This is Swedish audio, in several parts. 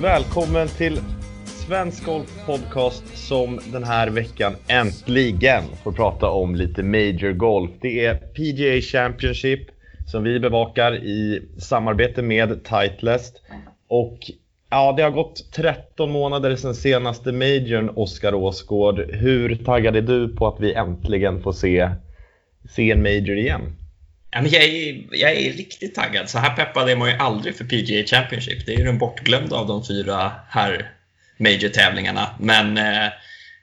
välkommen till Svensk Golf Podcast som den här veckan äntligen får prata om lite Major Golf. Det är PGA Championship som vi bevakar i samarbete med Titleist. Och ja, det har gått 13 månader sedan senaste Majorn, Oskar Åsgård. Hur taggad är du på att vi äntligen får se, se en Major igen? Ja, men jag, är, jag är riktigt taggad. Så här peppad är man ju aldrig för PGA Championship. Det är ju den bortglömda av de fyra här Major-tävlingarna. Men eh,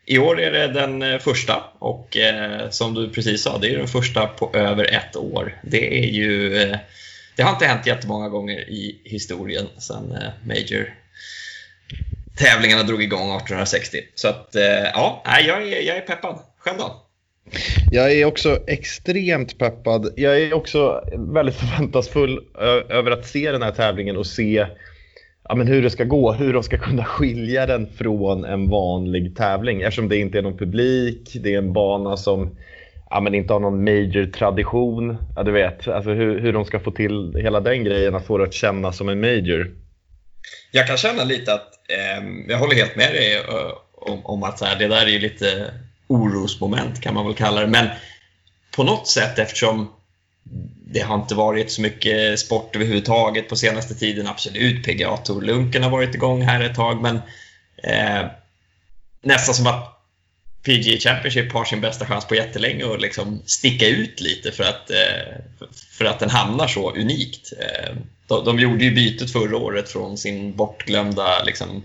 i år är det den eh, första och eh, som du precis sa, det är den första på över ett år. Det är ju... Eh, det har inte hänt jättemånga gånger i historien sedan eh, Major tävlingarna drog igång 1860. Så att, eh, ja, jag är, jag är peppad. Själv då? Jag är också extremt peppad. Jag är också väldigt förväntansfull över att se den här tävlingen och se ja, men hur det ska gå, hur de ska kunna skilja den från en vanlig tävling eftersom det inte är någon publik, det är en bana som ja, men inte har någon major tradition. Ja, du vet, alltså hur, hur de ska få till hela den grejen att få det att kännas som en major. Jag kan känna lite att, eh, jag håller helt med dig eh, om, om att så här, det där är ju lite orosmoment kan man väl kalla det. Men på något sätt eftersom det har inte varit så mycket sport överhuvudtaget på senaste tiden. Absolut, PGA Tour-lunken har varit igång här ett tag, men eh, nästan som att PGA Championship har sin bästa chans på jättelänge att liksom sticka ut lite för att, eh, för att den hamnar så unikt. Eh, de, de gjorde ju bytet förra året från sin bortglömda liksom, eh,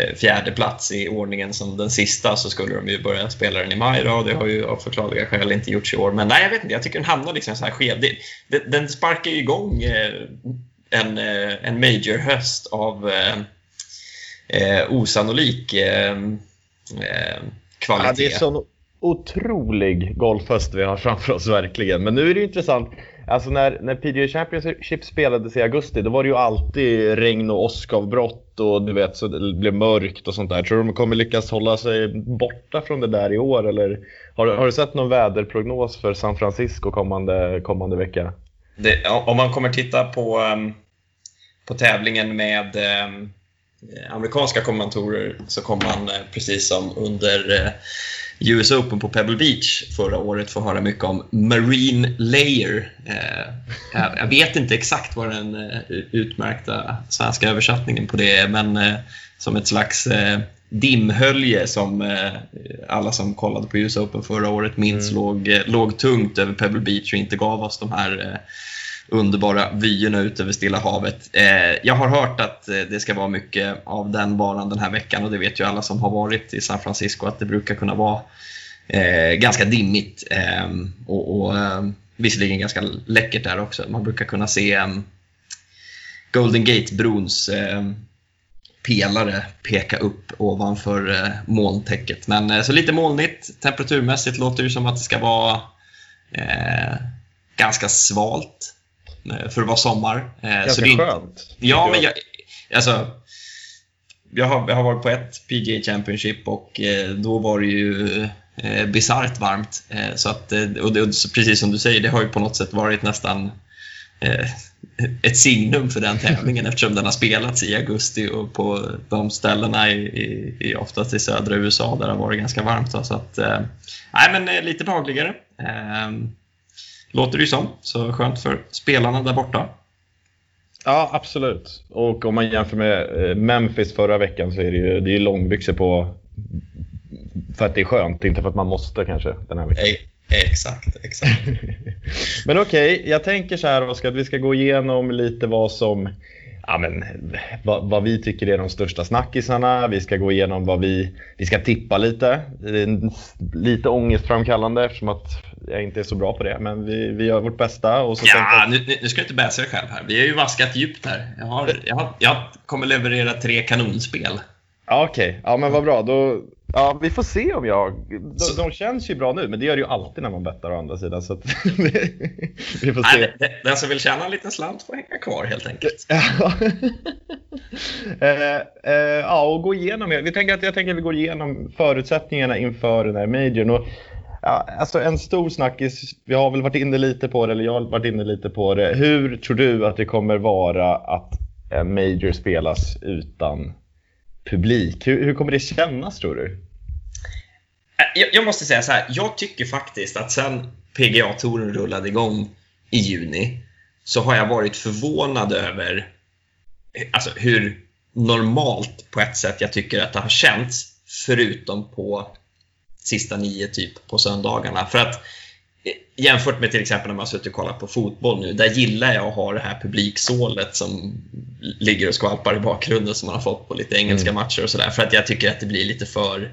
Eh, fjärde plats i ordningen som den sista så skulle de ju börja spela den i maj då, och det har ju av förklarliga skäl inte gjorts i år. Men nej, jag vet inte, jag tycker den hamnar liksom så här skev. Det, det, den sparkar ju igång eh, en, eh, en major-höst av eh, osannolik eh, kvalitet. Ja, det är sån otrolig golfhöst vi har framför oss verkligen. Men nu är det ju intressant. Alltså när, när PGA Championship spelades i augusti då var det ju alltid regn och åskavbrott och du vet så det blir mörkt och sånt där. Tror du de kommer lyckas hålla sig borta från det där i år eller har, du- har du sett någon väderprognos för San Francisco kommande, kommande vecka? Det, om man kommer titta på, ehm, på tävlingen med ehm, amerikanska kommentatorer så kommer man, eh, precis som under eh, US Open på Pebble Beach förra året, få höra mycket om Marine Layer. Eh, jag, vet inte exakt vad den eh, utmärkta svenska översättningen på det är, men eh, som ett slags dimhölje som alla som kollade på US Open förra året minns låg, eh, låg tungt över Pebble Beach och inte gav oss de här underbara vyerna ut över Stilla havet. Eh, jag har hört att eh, det ska vara mycket av den banan den här veckan och det vet ju alla som har varit i San Francisco att det brukar kunna vara eh, ganska dimmigt eh, och, och eh, visserligen ganska läckert där också. Man brukar kunna se eh, Golden Gate-brons eh, pelare peka upp ovanför eh, molntäcket. Men eh, så lite molnigt. Temperaturmässigt låter det som att det ska vara eh, ganska svalt för att vara sommar. Eh, Ganska så det är skönt. Ja, men jag, alltså, jag, har, jag har varit på ett PGA Championship och eh, då var det ju eh, bisarrt varmt. Eh, så att, eh, och det, precis som du säger, det har ju på något sätt varit nästan eh, ett signum för den tävlingen eftersom den har spelats i augusti och på de ställena i, i, i oftast i södra USA där det har varit ganska varmt. Så att, eh, nej, men eh, lite behagligare. Låter det ju som, så skönt för spelarna där borta. Ja, absolut. Och om man jämför med eh, Memphis förra veckan så är det ju, det är långbyxor på för att det är skönt, inte för att man måste kanske den här veckan. Exakt, exakt. Men okej, jag tänker så här Oskar, att vi ska gå igenom lite vad som Ja, men, vad, vad vi tycker är de största snackisarna. Vi ska gå igenom vad vi, vi ska tippa lite. Lite ångestframkallande eftersom att jag inte är så bra på det. Men vi, vi gör vårt bästa. Och så Ja, nu, nu- nu ska du inte bäsa dig själv här. Vi har ju vaskat djupt här. Jag, har, jag, har, jag kommer leverera tre kanonspel. Ja, Okej, ja men vad bra. Då, ja, vi får se om jag... De, Så- de känns ju bra nu, men det gör det ju alltid när man bettar å andra sidan. Så att, vi får Nej, se. det- det- den som vill tjäna en liten slant får hänga kvar helt enkelt. Ja. eh, eh, ja, och gå igenom. Vi tänker att, jag tänker att vi går igenom förutsättningarna inför den här majorn. Och, ja, alltså en stor snackis, vi har väl varit inne lite på det, eller jag har varit inne lite på det. Hur tror du att det kommer vara att en major spelas utan publik? Hur, hur kommer det kännas tror du? Äh, jag, jag måste säga så här, jag tycker faktiskt att sen PGA-touren rullade igång i juni så har jag varit förvånad över alltså, hur normalt på ett sätt jag tycker att det har känts förutom på sista nio typ på söndagarna. För att jämfört med till exempel när man suttit och kollat på fotboll nu, där gillar jag att ha det här publiksålet som ligger och skvalpar i bakgrunden som man har fått på lite engelska matcher och sådär. För att jag tycker att det blir lite för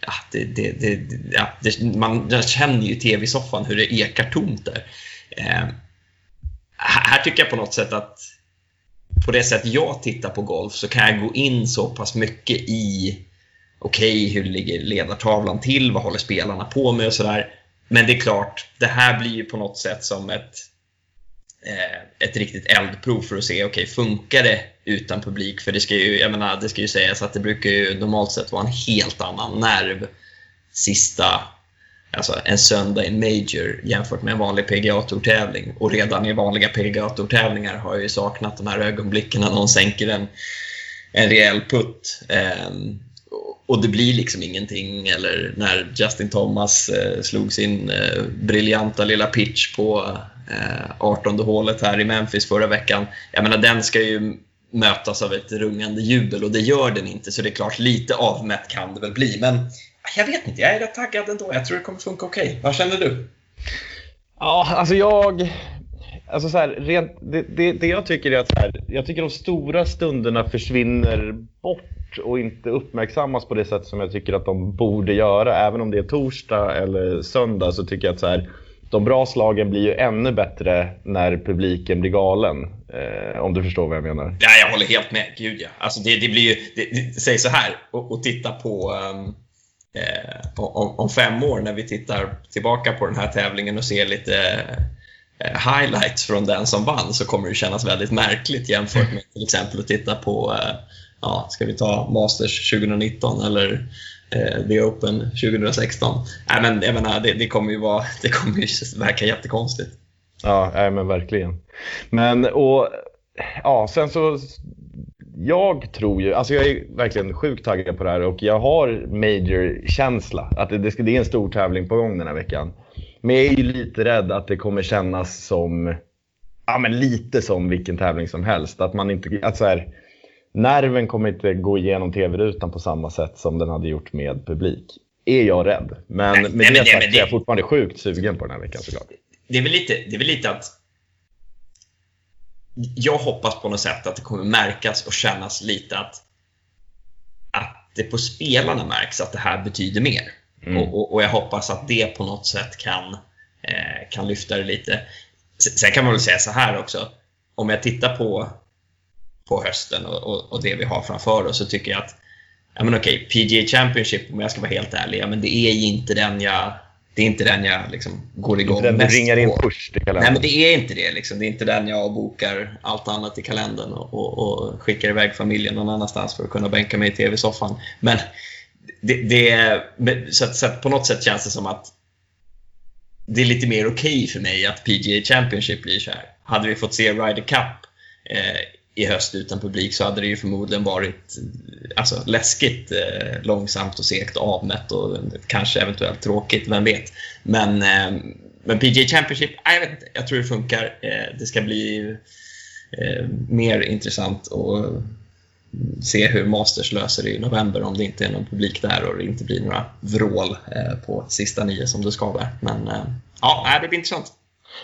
ja, det, det, det, ja, man, man känner ju i tv-soffan hur det ekar tomt där. Eh, här tycker jag på något sätt att på det sätt jag tittar på golf så kan jag gå in så pass mycket i okej, hur ligger ledartavlan till? Vad håller spelarna på med och sådär. Men det är klart, det här blir ju på något sätt som ett, eh, ett riktigt eldprov för att se, okej, funkar det utan publik? För det ska ju, jag menar, det ska ju sägas att det brukar ju normalt sett vara en helt annan nerv sista, alltså en söndag i en major jämfört med en vanlig PGA-tourtävling. Och redan i vanliga PGA-tourtävlingar har jag ju saknat de här ögonblicken när någon sänker en, en rejäl putt. Eh, och det blir liksom ingenting. Eller när Justin Thomas eh, slog sin eh, briljanta lilla pitch på eh, 18 hålet här i Memphis förra veckan. Jag menar, den ska ju mötas av ett rungande jubel och det gör den inte. Så det är klart, lite avmätt kan det väl bli. Men jag vet inte, jag är rätt taggad ändå. Jag tror det kommer funka okej. Vad känner du? Ja, alltså jag... Alltså så här, rent, det, det, det jag tycker är att så här, jag tycker de stora stunderna försvinner bort och inte uppmärksammas på det sätt som jag tycker att de borde göra. Även om det är torsdag eller söndag så tycker jag att så här, de bra slagen blir ju ännu bättre när publiken blir galen. Eh, om du förstår vad jag menar. Ja, jag håller helt med. Gud ja. Alltså det, det blir ju, det, det, säg så här, och, och titta på um, eh, om, om fem år när vi tittar tillbaka på den här tävlingen och ser lite Eh, highlights från den som vann så kommer det kännas väldigt märkligt jämfört med till exempel att titta på, eh, ja, ska vi ta Masters 2019 eller eh, The Open 2016? Äh, men jag menar, det, det kommer ju vara, det kommer ju verka jättekonstigt. Ja, äh, men verkligen. Men och ja, sen så jag tror ju, alltså jag är verkligen sjukt taggad på det här och jag har major-känsla. Att det, det, ska, det är en stor tävling på gång den här veckan. Men jag är ju lite rädd att det kommer kännas som, ja men lite som vilken tävling som helst. Att man inte, att så här, nerven kommer inte gå igenom tv-rutan på samma sätt som den hade gjort med publik. Är jag rädd. Men Nej, med nej, det det- sagt så är jag det- fortfarande sjukt sugen på den här veckan såklart. det är väl lite, det är väl lite att jag hoppas på något sätt att det kommer märkas och kännas lite att, att det på spelarna märks att det här betyder mer. Mm. Och, och, och jag hoppas att det på något sätt kan, eh, kan lyfta det lite. Sen kan man väl säga så här också. Om jag tittar på, på hösten och, och, och det vi har framför oss så tycker jag att ja, men okej, PGA Championship, om jag ska vara helt ärlig, ja, men det är inte den jag, det är inte den jag liksom går igång Den du mest ringar in på. först i Nej, kalendern. men det är inte det. Liksom. Det är inte den jag bokar allt annat i kalendern och, och, och skickar iväg familjen någon annanstans för att kunna bänka mig i tv-soffan. Men det, det så, att, så att på något sätt känns det som att det är lite mer okej för mig att PGA Championship blir så här. Hade vi fått se Ryder Cup eh, i höst utan publik så hade det ju förmodligen varit alltså, läskigt eh, långsamt och segt och avmätt och kanske eventuellt tråkigt, vem vet. Men, eh, men PGA Championship, jag vet inte. Jag tror det funkar. Eh, det ska bli eh, mer intressant och se hur Masters löser det i november om det inte är någon publik där och det inte blir några vrål eh, på sista nio som det ska vara. Men eh, ja, det blir intressant.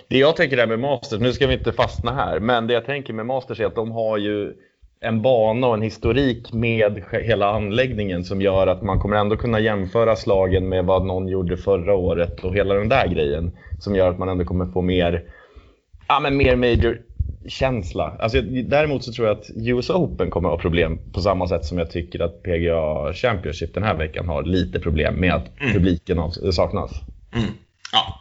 Det jag tänker där med Masters, nu ska vi inte fastna här, men det jag tänker med Masters är att de har ju en bana och en historik med hela anläggningen som gör att man kommer ändå kunna jämföra slagen med vad någon gjorde förra året och hela den där grejen som gör att man ändå kommer få mer, ja, men mer major känsla. Alltså, däremot så tror jag att US Open kommer att ha problem på samma sätt som jag tycker att PGA Championship den här veckan har lite problem med att Mm. publiken saknas. Mm. Ja.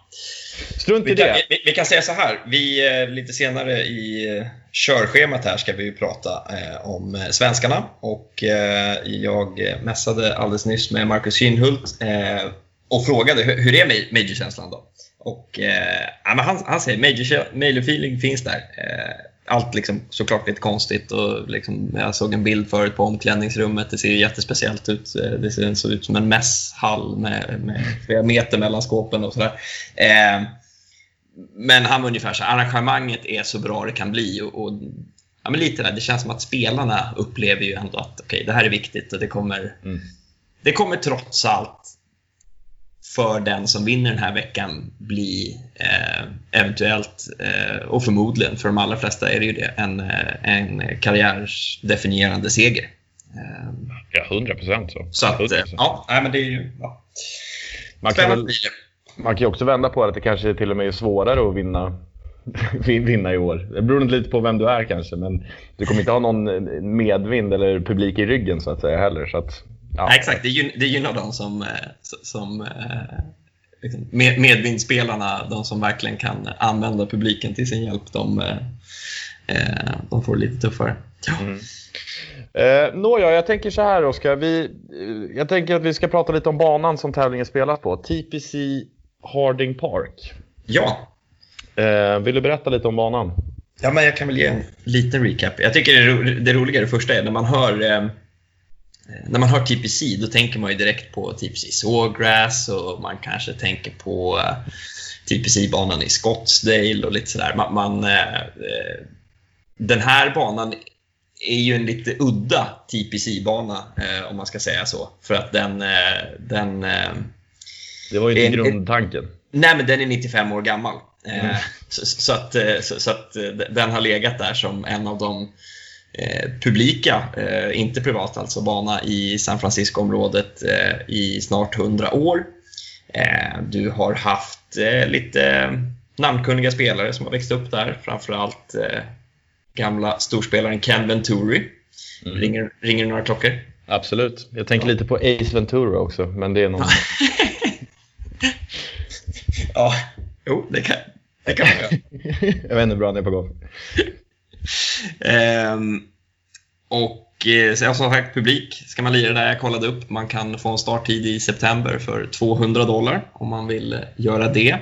Strunt i Vi kan, det. vi, vi kan säga så här, vi, eh, lite senare i eh, körschemat här ska vi ju prata eh, om eh, svenskarna och eh, jag mässade alldeles nyss med Marcus Kinnhult eh, och frågade hur, hur är ma- major-känslan då? Och eh, ja, men han, han säger major, major feeling finns där. Eh, allt liksom såklart lite konstigt och liksom, jag såg en bild förut på omklädningsrummet. Det ser ju jättespeciellt ut. Eh, Det ser så ut som en mässhall med, med flera meter mellan skåpen och sådär. Eh, men han var ungefär så här, arrangemanget är så bra det kan bli. Och, och, ja, men lite där, det känns som att spelarna upplever ju ändå att okej, det här är viktigt och det kommer, Mm. det kommer trots allt för den som vinner den här veckan bli eh, eventuellt eh, och förmodligen för de allra flesta är det ju det, en, eh, en karriärsdefinierande seger. Eh, Ja, 100 procent så. så att, eh, 100%. ja, nej, men det är ju ja. man, kan väl, man kan ju också vända på det att det kanske till och med är svårare att vinna, vin- vinna i år. Det beror lite på vem du är kanske, men du kommer inte ha någon medvind eller publik i ryggen så att säga heller. Så att, ja. Nej, exakt, det, gyn, det gynnar de som, eh, som eh, liksom med, medvindspelarna, de som verkligen kan använda publiken till sin hjälp, de, eh, de får det lite tuffare. Ja. Mm. Eh, Nåja, jag tänker så här Oskar. Vi, jag tänker att vi ska prata lite om banan som tävlingen spelas på. TPC Harding Park. ja, Eh, vill du berätta lite om banan? Ja, men jag kan väl ge en liten recap. Jag tycker det, ro- det roliga det första är när man hör eh, när man hör TPC, då tänker man ju direkt på TPC Sawgrass och man kanske tänker på eh, TPC-banan i Scottsdale och lite sådär. Man, man, eh, eh, den här banan är ju en lite udda TPC-bana, eh, om man ska säga så. För att den, eh, den eh, Det var ju inte En- grundtanken. Nej, men den är 95 år gammal. Eh, Mm. så, så, att, eh, så, så att eh, den har legat där som en av de eh, publika, eh, inte privat alltså, bana i San Francisco-området eh, i snart 100 år. Eh, du har haft eh, lite namnkunniga spelare som har växt upp där, framförallt eh, gamla storspelaren Ken Venturi. Mm. Ringer, ringer några klockor? Absolut. Jag tänker lite på Ace Ventura också, men det är någon... Ja, jo, det kan, det kan man göra. jag vet inte hur bra han är på golf. Ehm, och eh, så jag som sagt, publik ska man lira där. Jag kollade upp. Man kan få en starttid i september för 200 dollar om man vill eh, göra det.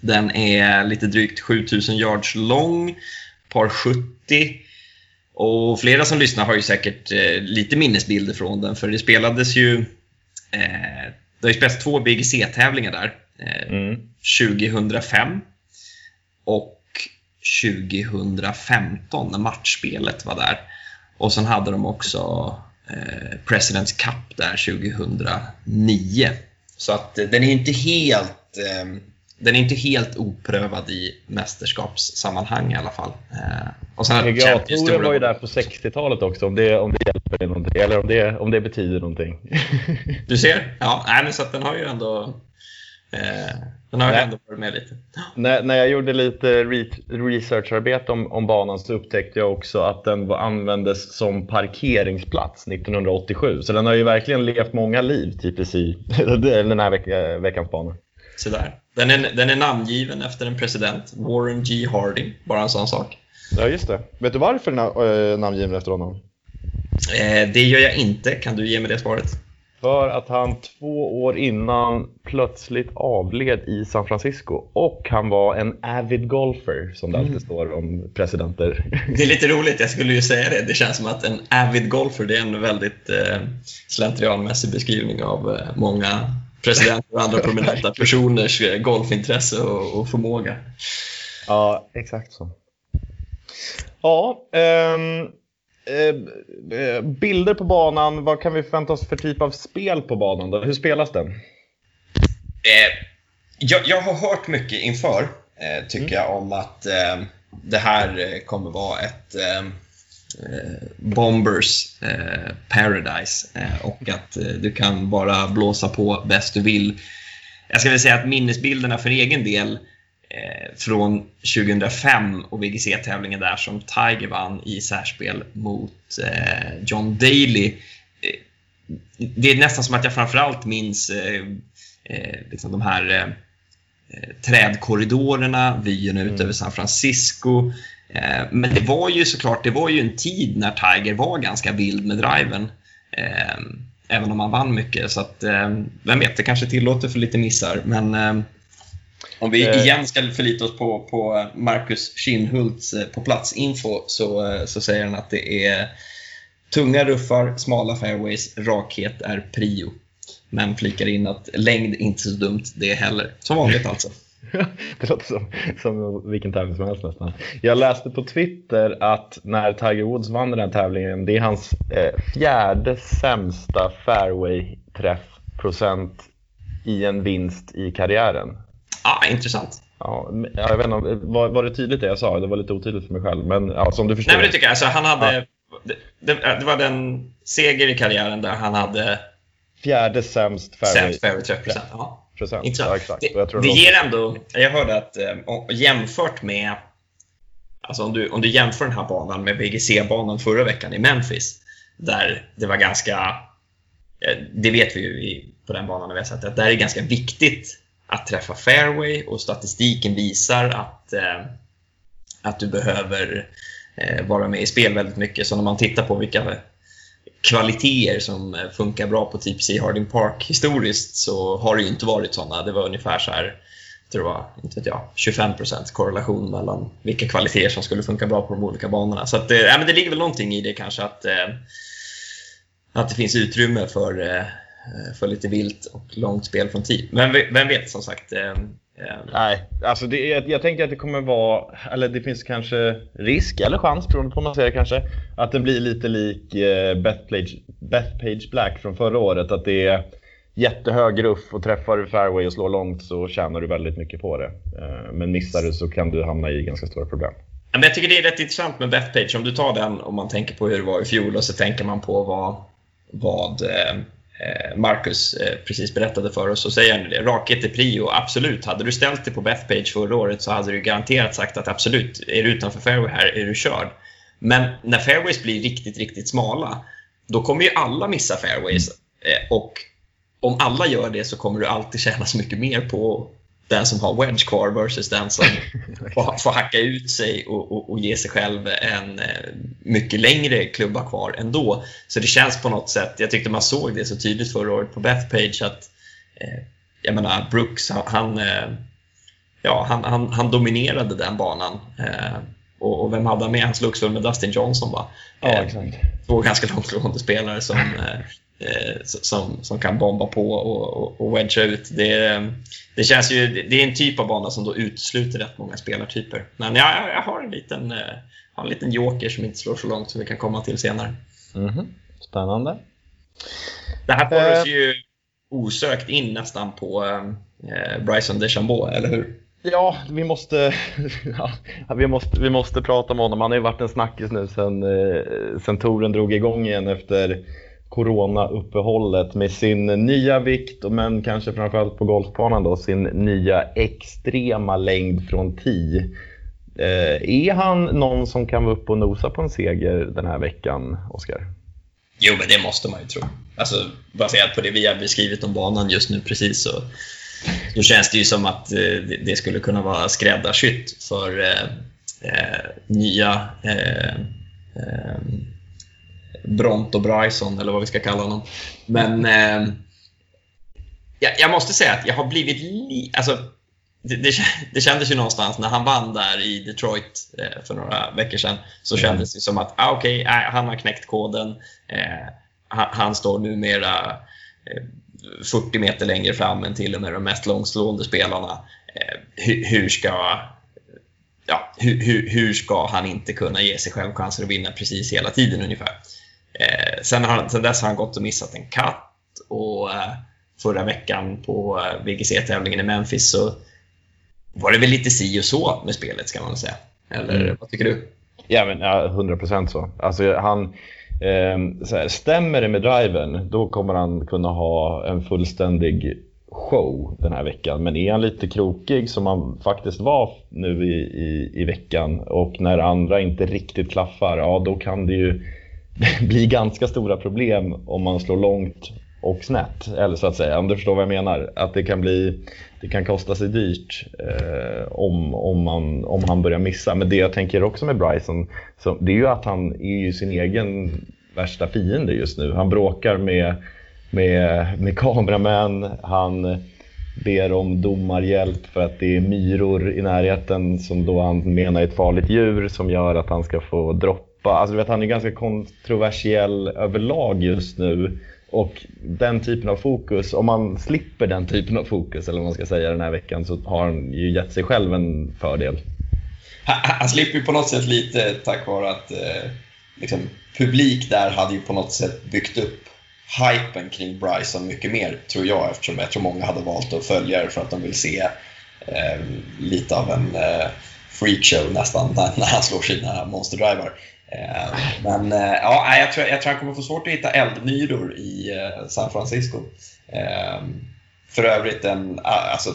Den är lite drygt 7000 yards lång, par 70. Och flera som lyssnar har ju säkert eh, lite minnesbilder från den, för det spelades ju eh, det har ju spelats två Big C-tävlingar där. Eh, Mm. 2005 och 2015 när matchspelet var där. Och sen hade de också eh, Presidents Cup där 2009. Så att eh, den är inte helt eh, den är inte helt oprövad i mästerskapssammanhang i alla fall. Eh, och sen Tour- var ju där på 60-talet också, om det, om det hjälper någonting. Eller om det, om det betyder någonting. Du ser? Ja, nej, men så att den har ju ändå eh, den har ändå varit med lite. när, när jag gjorde lite re researcharbete om, om banan så upptäckte jag också att den var, användes som parkeringsplats 1987. Så den har ju verkligen levt många liv, TPC, den här veck, veckans bana. Sådär. Den är, den är namngiven efter en president, Warren G. Harding, bara en sån sak. Ja, just det. Vet du varför den är eh, namngiven efter honom? Eh, det gör jag inte. Kan du ge mig det svaret? För att han två år innan plötsligt avled i San Francisco och han var en avid golfer som det alltid står om presidenter. Det är lite roligt, jag skulle ju säga det. Det känns som att en avid golfer, det är en väldigt eh, slentrianmässig beskrivning av eh, många presidenter och andra prominenta personers eh, golfintresse och, och förmåga. Ja, exakt så. Ja, ehm, eh, bilder på banan. Vad kan vi förvänta oss för typ av spel på banan? Då? Hur spelas den? Eh, jag, jag har hört mycket inför, eh, tycker jag, om att eh, det här eh, kommer vara ett eh, eh, Bombers eh, Paradise eh, och att eh, du kan bara blåsa på bäst du vill. Jag ska väl säga att minnesbilderna för egen del, eh, från 2005 och VGC-tävlingen där som Tiger vann i särspel mot eh, John Daly. Eh, det är nästan som att jag framförallt minns eh, eh, liksom de här eh, eh, trädkorridorerna, vyn ut Mm. över San Francisco. Eh, men det var ju såklart, det var ju en tid när Tiger var ganska vild med driven. Eh, även om han vann mycket. Så att, eh, vem vet, det kanske tillåter för lite missar. Men eh, om vi Eh. igen ska förlita oss på, på Marcus Kinnhults eh, på plats-info så, eh, så säger han att det är tunga ruffar, smala fairways, rakhet är prio. Men flikar in att längd inte så dumt det heller. Som vanligt alltså. det låter som, som vilken tävling som helst nästan. Jag läste på Twitter att när Tiger Woods vann den här tävlingen, det är hans eh, fjärde sämsta fairway-träffprocent i en vinst i karriären. Ah, intressant. Ja, jag vet inte, var, var det tydligt det jag sa? Det var lite otydligt för mig själv, men ja, som du förstår. Nej, men det tycker jag. Alltså, han hade, det, det, det var den seger i karriären där han hade Fjärde sämst fairway sämst fairway träffprocent. Ja. procent. Intressant. Ja, exakt. Det, det ger ändå, jag hörde att eh, jämfört med, alltså om du, om du jämför den här banan med VGC-banan förra veckan i Memphis, där det var ganska, eh, det vet vi ju på den banan när vi har sett det, att där är det ganska viktigt att träffa fairway och statistiken visar att, eh, att du behöver eh, vara med i spel väldigt mycket. Så när man tittar på vilka kvaliteter som eh, funkar bra på TPC Harding Park historiskt så har det ju inte varit sådana. Det var ungefär så här, tror jag, inte vet jag, 25% korrelation mellan vilka kvaliteter som skulle funka bra på de olika banorna. Så att, eh, men det ligger väl någonting i det kanske att, eh, att det finns utrymme för, eh, för lite vilt och långt spel från tid. Men ve- vem vet som sagt. Eh, eh, Nej, alltså det är, jag tänker att det kommer vara, eller det finns kanske risk eller chans beroende på hur man ser det kanske, att det blir lite lik eh, Bethpage, Bethpage Black från förra året. Att det är jättehög ruff och träffar du fairway och slår långt så tjänar du väldigt mycket på det. Eh, men missar du så kan du hamna i ganska stora problem. Men jag tycker det är rätt intressant med Bethpage. Om du tar den och man tänker på hur det var i fjol och så tänker man på vad, vad eh, eh, Marcus eh, precis berättade för oss så säger han det. Rakhet är prio, absolut. Hade du ställt dig på Bethpage förra året så hade du garanterat sagt att absolut, är du utanför fairway här är du körd. Men när fairways blir riktigt, riktigt smala, då kommer ju alla missa fairways. Eh, och om alla gör det så kommer du alltid tjäna så mycket mer på den som har wedge kvar versus den som får, får hacka ut sig och, och, och ge sig själv en eh, mycket längre klubba kvar ändå. Så det känns på något sätt, jag tyckte man såg det så tydligt förra året på Bethpage att eh, jag menar Brooks, han, eh, ja, han, han, han dominerade den banan. Eh, och, och vem hade han med? Han slogs väl med Dustin Johnson va? Ja, exakt. två ganska långtgående spelare som, som, som kan bomba på och, och, och wedga ut. Det, det känns ju, det är en typ av bana som då utesluter rätt många spelartyper. Men jag, jag- har en liten, eh, har en liten joker som inte slår så långt som vi kan komma till senare. Mhm. Spännande. Det här Eh. oss ju osökt in nästan på eh, Bryson DeChambeau, eller hur? Ja, vi måste, ja, vi måste, vi måste prata om honom. Han har ju varit en snackis nu sen, eh, sen touren drog igång igen efter Corona-uppehållet med sin nya vikt, men kanske framförallt på golfbanan då, sin nya extrema längd från 10. Eh, är han någon som kan vara uppe och nosa på en seger den här veckan, Oskar? Jo, men det måste man ju tro. Alltså, baserat på det vi har beskrivit om banan just nu precis så, så känns det ju som att eh, det, skulle kunna vara skräddarsytt för eh, eh, nya eh, eh, eh, eh, Bront och Bryson, eller vad vi ska kalla honom. Men eh, jag, jag måste säga att jag har blivit li... Alltså, det, det, det kändes ju någonstans när han vann där i Detroit eh, för några veckor sedan så kändes det som att ah, okej, okay, han har knäckt koden. Eh, han, han står numera eh, 40 meter längre fram än till och med de mest långslående spelarna. Eh, hur, hur, ska, ja, hur, hur, hur ska han inte kunna ge sig själv chanser att vinna precis hela tiden ungefär? Eh, sen, har, sen dess har han gått och missat en katt och eh, förra veckan på eh, VGC-tävlingen i Memphis så var det väl lite si och så med spelet ska man väl säga. Eller Mm. vad tycker du? Ja, men ja, 100% så. Alltså, han, eh, så här, stämmer det med driven, då kommer han kunna ha en fullständig show den här veckan. Men är han lite krokig som han faktiskt var nu i, i, i veckan och när andra inte riktigt klaffar, ja då kan det ju blir ganska stora problem om man slår långt och snett. Eller så att säga, om du förstår vad jag menar. Att det kan bli det kan kosta sig dyrt eh, om, om, man, om han börjar missa. Men det jag tänker också med Bryson, så, det är ju att han är ju sin egen värsta fiende just nu. Han bråkar med, med, med kameramän, han ber om domarhjälp för att det är myror i närheten som då han menar är ett farligt djur som gör att han ska få droppa. Alltså du vet, han är ganska kontroversiell överlag just nu. Och den typen av fokus, om man slipper den typen av fokus eller vad man ska säga den här veckan så har han ju gett sig själv en fördel. Han, han slipper ju på något sätt lite tack vare att eh, liksom, publik där hade ju på något sätt byggt upp hypen kring Bryson mycket mer, tror jag, eftersom jag tror många hade valt att följa det för att de vill se eh, lite av en eh, freakshow nästan när, när han slår sina monsterdrivar. Eh, men eh, ja, jag tror, jag tror han kommer få svårt att hitta eldmyror i eh, San Francisco. För övrigt en alltså,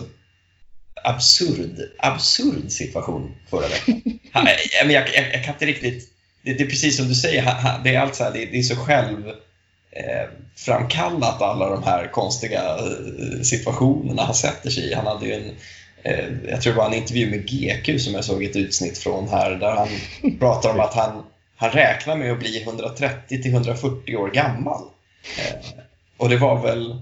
absurd, absurd situation förra veckan. Han, jag, jag, jag, kan inte riktigt... Det, det, är precis som du säger, han, det är, allt så här, det, det, är så själv framkallat alla de här konstiga situationerna han sätter sig i. Han hade ju en, jag tror det var en intervju med GQ som jag såg ett utsnitt från här, där han pratar om att han, han räknar med att bli 130 till 140 år gammal. Eh, och det var väl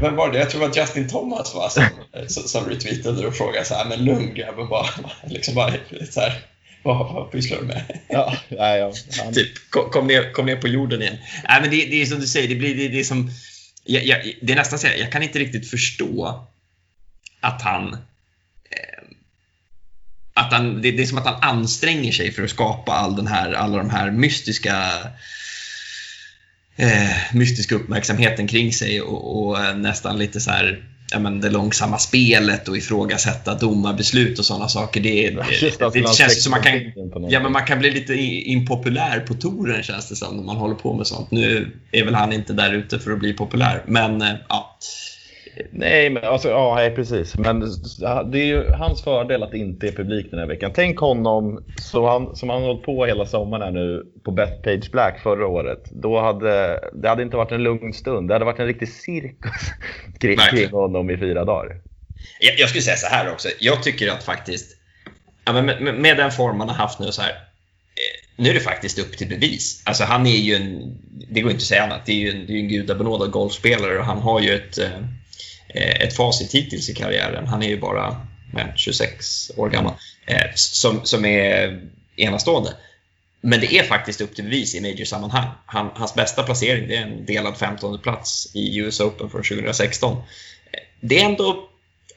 vem var det? Jag tror det var Justin Thomas va? Som, som, som retweetade och frågade så här, men lugn grabben, bara, liksom bara så här, vad, vad pysslar du med? Ja, ja, ja. Han... Typ, kom, kom, ner, kom ner på jorden igen. Nej, men det, det är som du säger, det, blir, det, det är som... Jag, jag, det är nästan så här, jag kan inte riktigt förstå att han... Att han det, det är som att han anstränger sig för att skapa all den här, alla de här mystiska eh, mystiska uppmärksamheten kring sig och, och eh, nästan lite så här ja, men det långsamma spelet och ifrågasätta domarbeslut och sådana saker. Det, det, det, det känns som man kan, ja, men man kan bli lite impopulär på touren känns det som när man håller på med sånt. Nu är väl han inte där ute för att bli populär, men eh, ja. Nej, men alltså, ja, nej, precis. Men det är ju hans fördel att det inte är publik den här veckan. Tänk honom så han, som han hållit på hela sommaren här nu på Bethpage Black förra året. Då hade det hade inte varit en lugn stund. Det hade varit en riktig cirkus kring, kring honom i fyra dagar. Jag, jag skulle säga så här också. Jag tycker att faktiskt, ja, med, med, med den form man har haft nu så här. Nu är det faktiskt upp till bevis. Alltså han är ju en, det går inte att säga annat, det är ju en, det är en gudabenådad golfspelare och han har ju ett Eh, ett facit hittills i karriären. Han är ju bara nej, 26 år gammal. Eh, som, som är enastående. Men det är faktiskt upp till bevis i major-sammanhang. Han, hans bästa placering det är en delad 15 plats i US Open från 2016. Eh, det är ändå,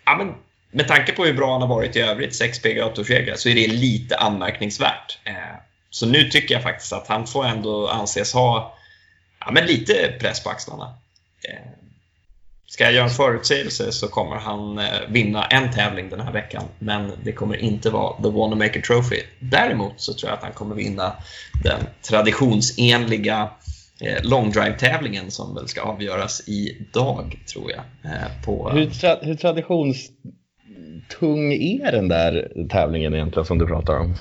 ja, men, med tanke på hur bra han har varit i övrigt, sex PGA-toursegrar, så är det lite anmärkningsvärt. Så nu tycker jag faktiskt att han får ändå anses ha ja, men lite press på axlarna. Ska jag göra en förutsägelse så kommer han eh, vinna en tävling den här veckan, men det kommer inte vara The Wanamaker Trophy. Däremot så tror jag att han kommer vinna den traditionsenliga eh, long drive-tävlingen som väl ska avgöras idag, tror jag. Eh, på, hur, tra hur traditionstung är den där tävlingen egentligen som du pratar om?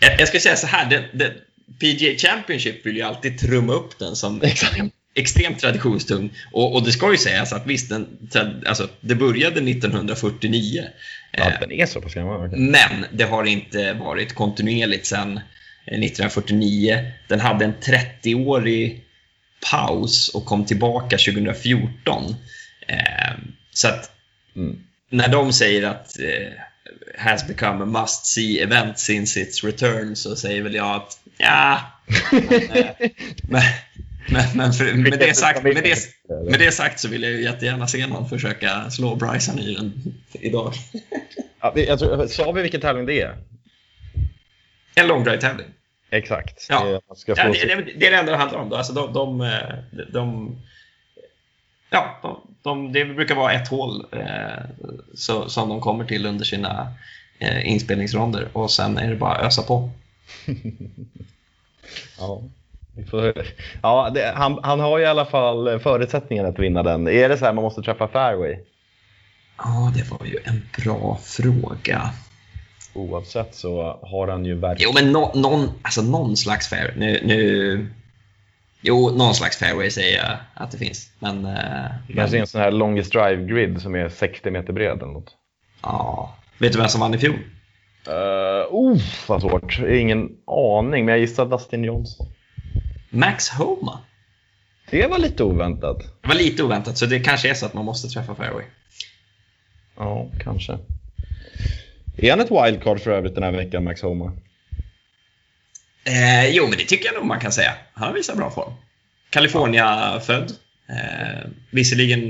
Jag, jag ska säga så här, den, den, PGA Championship vill ju alltid trumma upp den som extremt, extremt traditionstung. Och, och, det ska ju sägas att visst, den, alltså, det började 1949. Ja, den är så pass gammal. Men det har inte varit kontinuerligt sedan 1949. Den hade en 30-årig paus och kom tillbaka 2014. Eh, så att mm. när de säger att eh, has become a must see event since its return så säger väl jag att ja, men, men, men för, med, det sagt, med, det, med det sagt så vill jag ju jättegärna se någon försöka slå Bryson i den idag. Ja, jag tror, sa vi vilken tävling det är? En long drive-tävling. Exakt. Ja. Det, ja, det, det, det, är det enda det handlar om. Då. Alltså de, de, de, de ja, de, de, det brukar vara ett hål eh, så, som de kommer till under sina eh, inspelningsronder och sen är det bara att ösa på. ja. Ja, det, han, han har ju i alla fall förutsättningar att vinna den. Är det så här man måste träffa fairway? Ja, det var ju en bra fråga. Oavsett så har han ju verkligen... Jo, men nå- någon, alltså någon slags fair. Nu, nu... Jo, någon slags fairway säger jag att det finns. Men... eh, Kanske men en sån här longest drive grid som är 60 meter bred eller något. ja. Vet du vem som vann i fjol? Uh, oh, vad svårt. Ingen aning, men jag gissar Dustin Johnson. Max Homa. Det var lite oväntat. Det var lite oväntat, så det kanske är så att man måste träffa fairway. Ja, kanske. Är han ett wildcard för övrigt den här veckan, Max Homa? Eh, jo, men det tycker jag nog man kan säga. Han har visat bra form. California-född. Eh, visserligen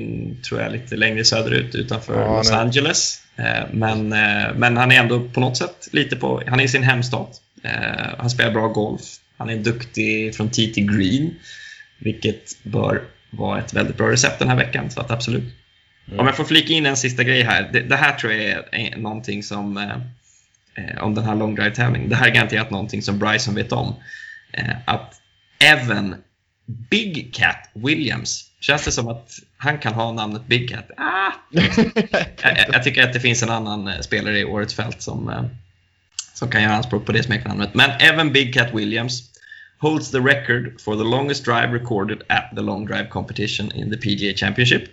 tror jag lite längre söderut utanför Ja, Los nej. Angeles. Eh, men, eh, men han är ändå på något sätt lite på... Han är i sin hemstat. Eh, han spelar bra golf. Han är duktig från tee till green. Vilket bör vara ett väldigt bra recept den här veckan. Så att absolut. Om jag får flika in en sista grej här. Det, det här tror jag är, är någonting som... Eh, eh, om den här long drive tävlingen. Det här är garanterat någonting som Bryson vet om. Eh, att Evan Big Cat Williams, känns det som att han kan ha namnet Big Cat? Ah! jag, jag tycker att det finns en annan eh, spelare i årets fält som, eh, som kan göra anspråk på det smeknamnet. Men Evan Big Cat Williams holds the record for the longest drive recorded at the long drive competition in the PGA Championship.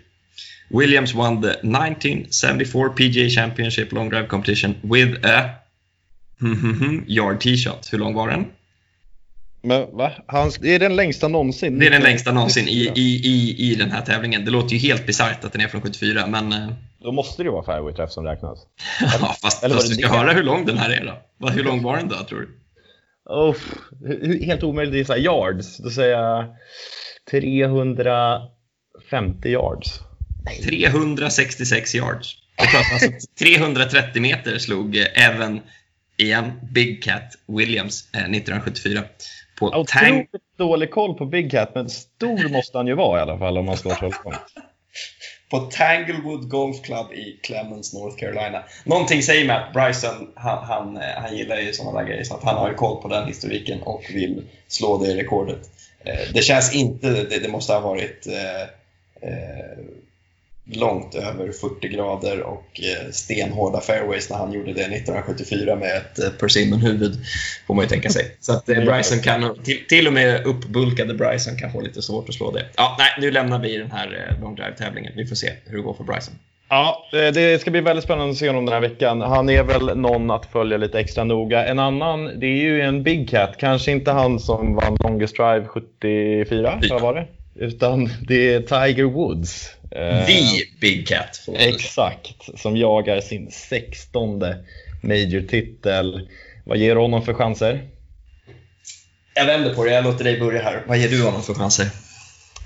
Williams won the 1974 PGA Championship long drive competition with a yard tee shot. Hur lång var den? Men va? Han, det är den längsta någonsin. Det är den längsta någonsin i, i, i, i den här tävlingen. Det låter ju helt bisarrt att den är från 74, men eh, Då måste det ju vara fairway träff som räknas. ja, fast, Eller fast du ska det? höra hur lång den här är då. Hur lång var den då, tror du? Oh, helt omöjligt, så här yards. Då säger jag 350 yards. 366 yards. Alltså 330 meter slog eh, Evan igen, Big Cat Williams eh, 1974 på Tang Otroligt dålig koll på Big Cat, men stor måste han ju vara i alla fall om man slår så långt. på Tanglewood Golf Club i Clemens, North Carolina. Någonting säger mig att Bryson, han, han, eh, han gillar ju sådana där grejer, så att han har ju koll på den historiken och vill slå det rekordet. Eh, det känns inte, det, det måste ha varit eh, eh, långt över 40 grader och eh, stenhårda fairways när han gjorde det 1974 med ett eh, persimmon-huvud, får man ju tänka sig. Så att eh, Bryson kan, till, till och med uppbulkade Bryson kan få lite svårt att slå det. Ja, nej, nu lämnar vi den här long drive-tävlingen. Vi får se hur det går för Bryson. Ja, det ska bli väldigt spännande att se honom den här veckan. Han är väl någon att följa lite extra noga. En annan, det är ju en Big Cat. Kanske inte han som vann Longest Drive 74, vad var det? Utan det är Tiger Woods. Eh, The Big Cat. Exakt, som jagar sin 16 Major-titel. Vad ger du honom för chanser? Jag vänder på det, jag låter dig börja här. Vad ger du honom för chanser?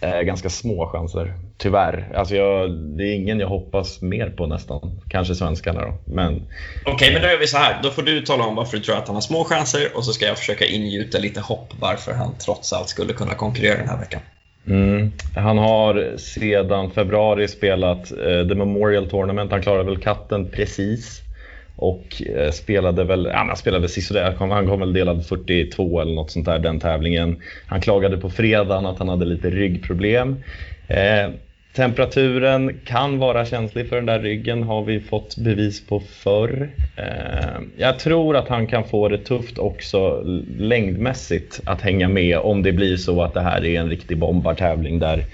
Eh, ganska små chanser, tyvärr. Alltså jag, det är ingen jag hoppas mer på nästan. Kanske svenskarna då, men Okej, men då gör vi så här. Då får du tala om varför du tror att han har små chanser och så ska jag försöka ingjuta lite hopp varför han trots allt skulle kunna konkurrera den här veckan. Mm. Han har sedan februari spelat eh, The Memorial Tournament. Han klarade väl katten precis. Och eh, spelade väl, ja, han spelade väl sisådär. Han kom, han kom väl delad 42 eller något sånt där den tävlingen. Han klagade på fredagen att han hade lite ryggproblem. Eh, temperaturen kan vara känslig för den där ryggen har vi fått bevis på förr. Eh, jag tror att han kan få det tufft också längdmässigt att hänga med om det blir så att det här är en riktig bombartävling där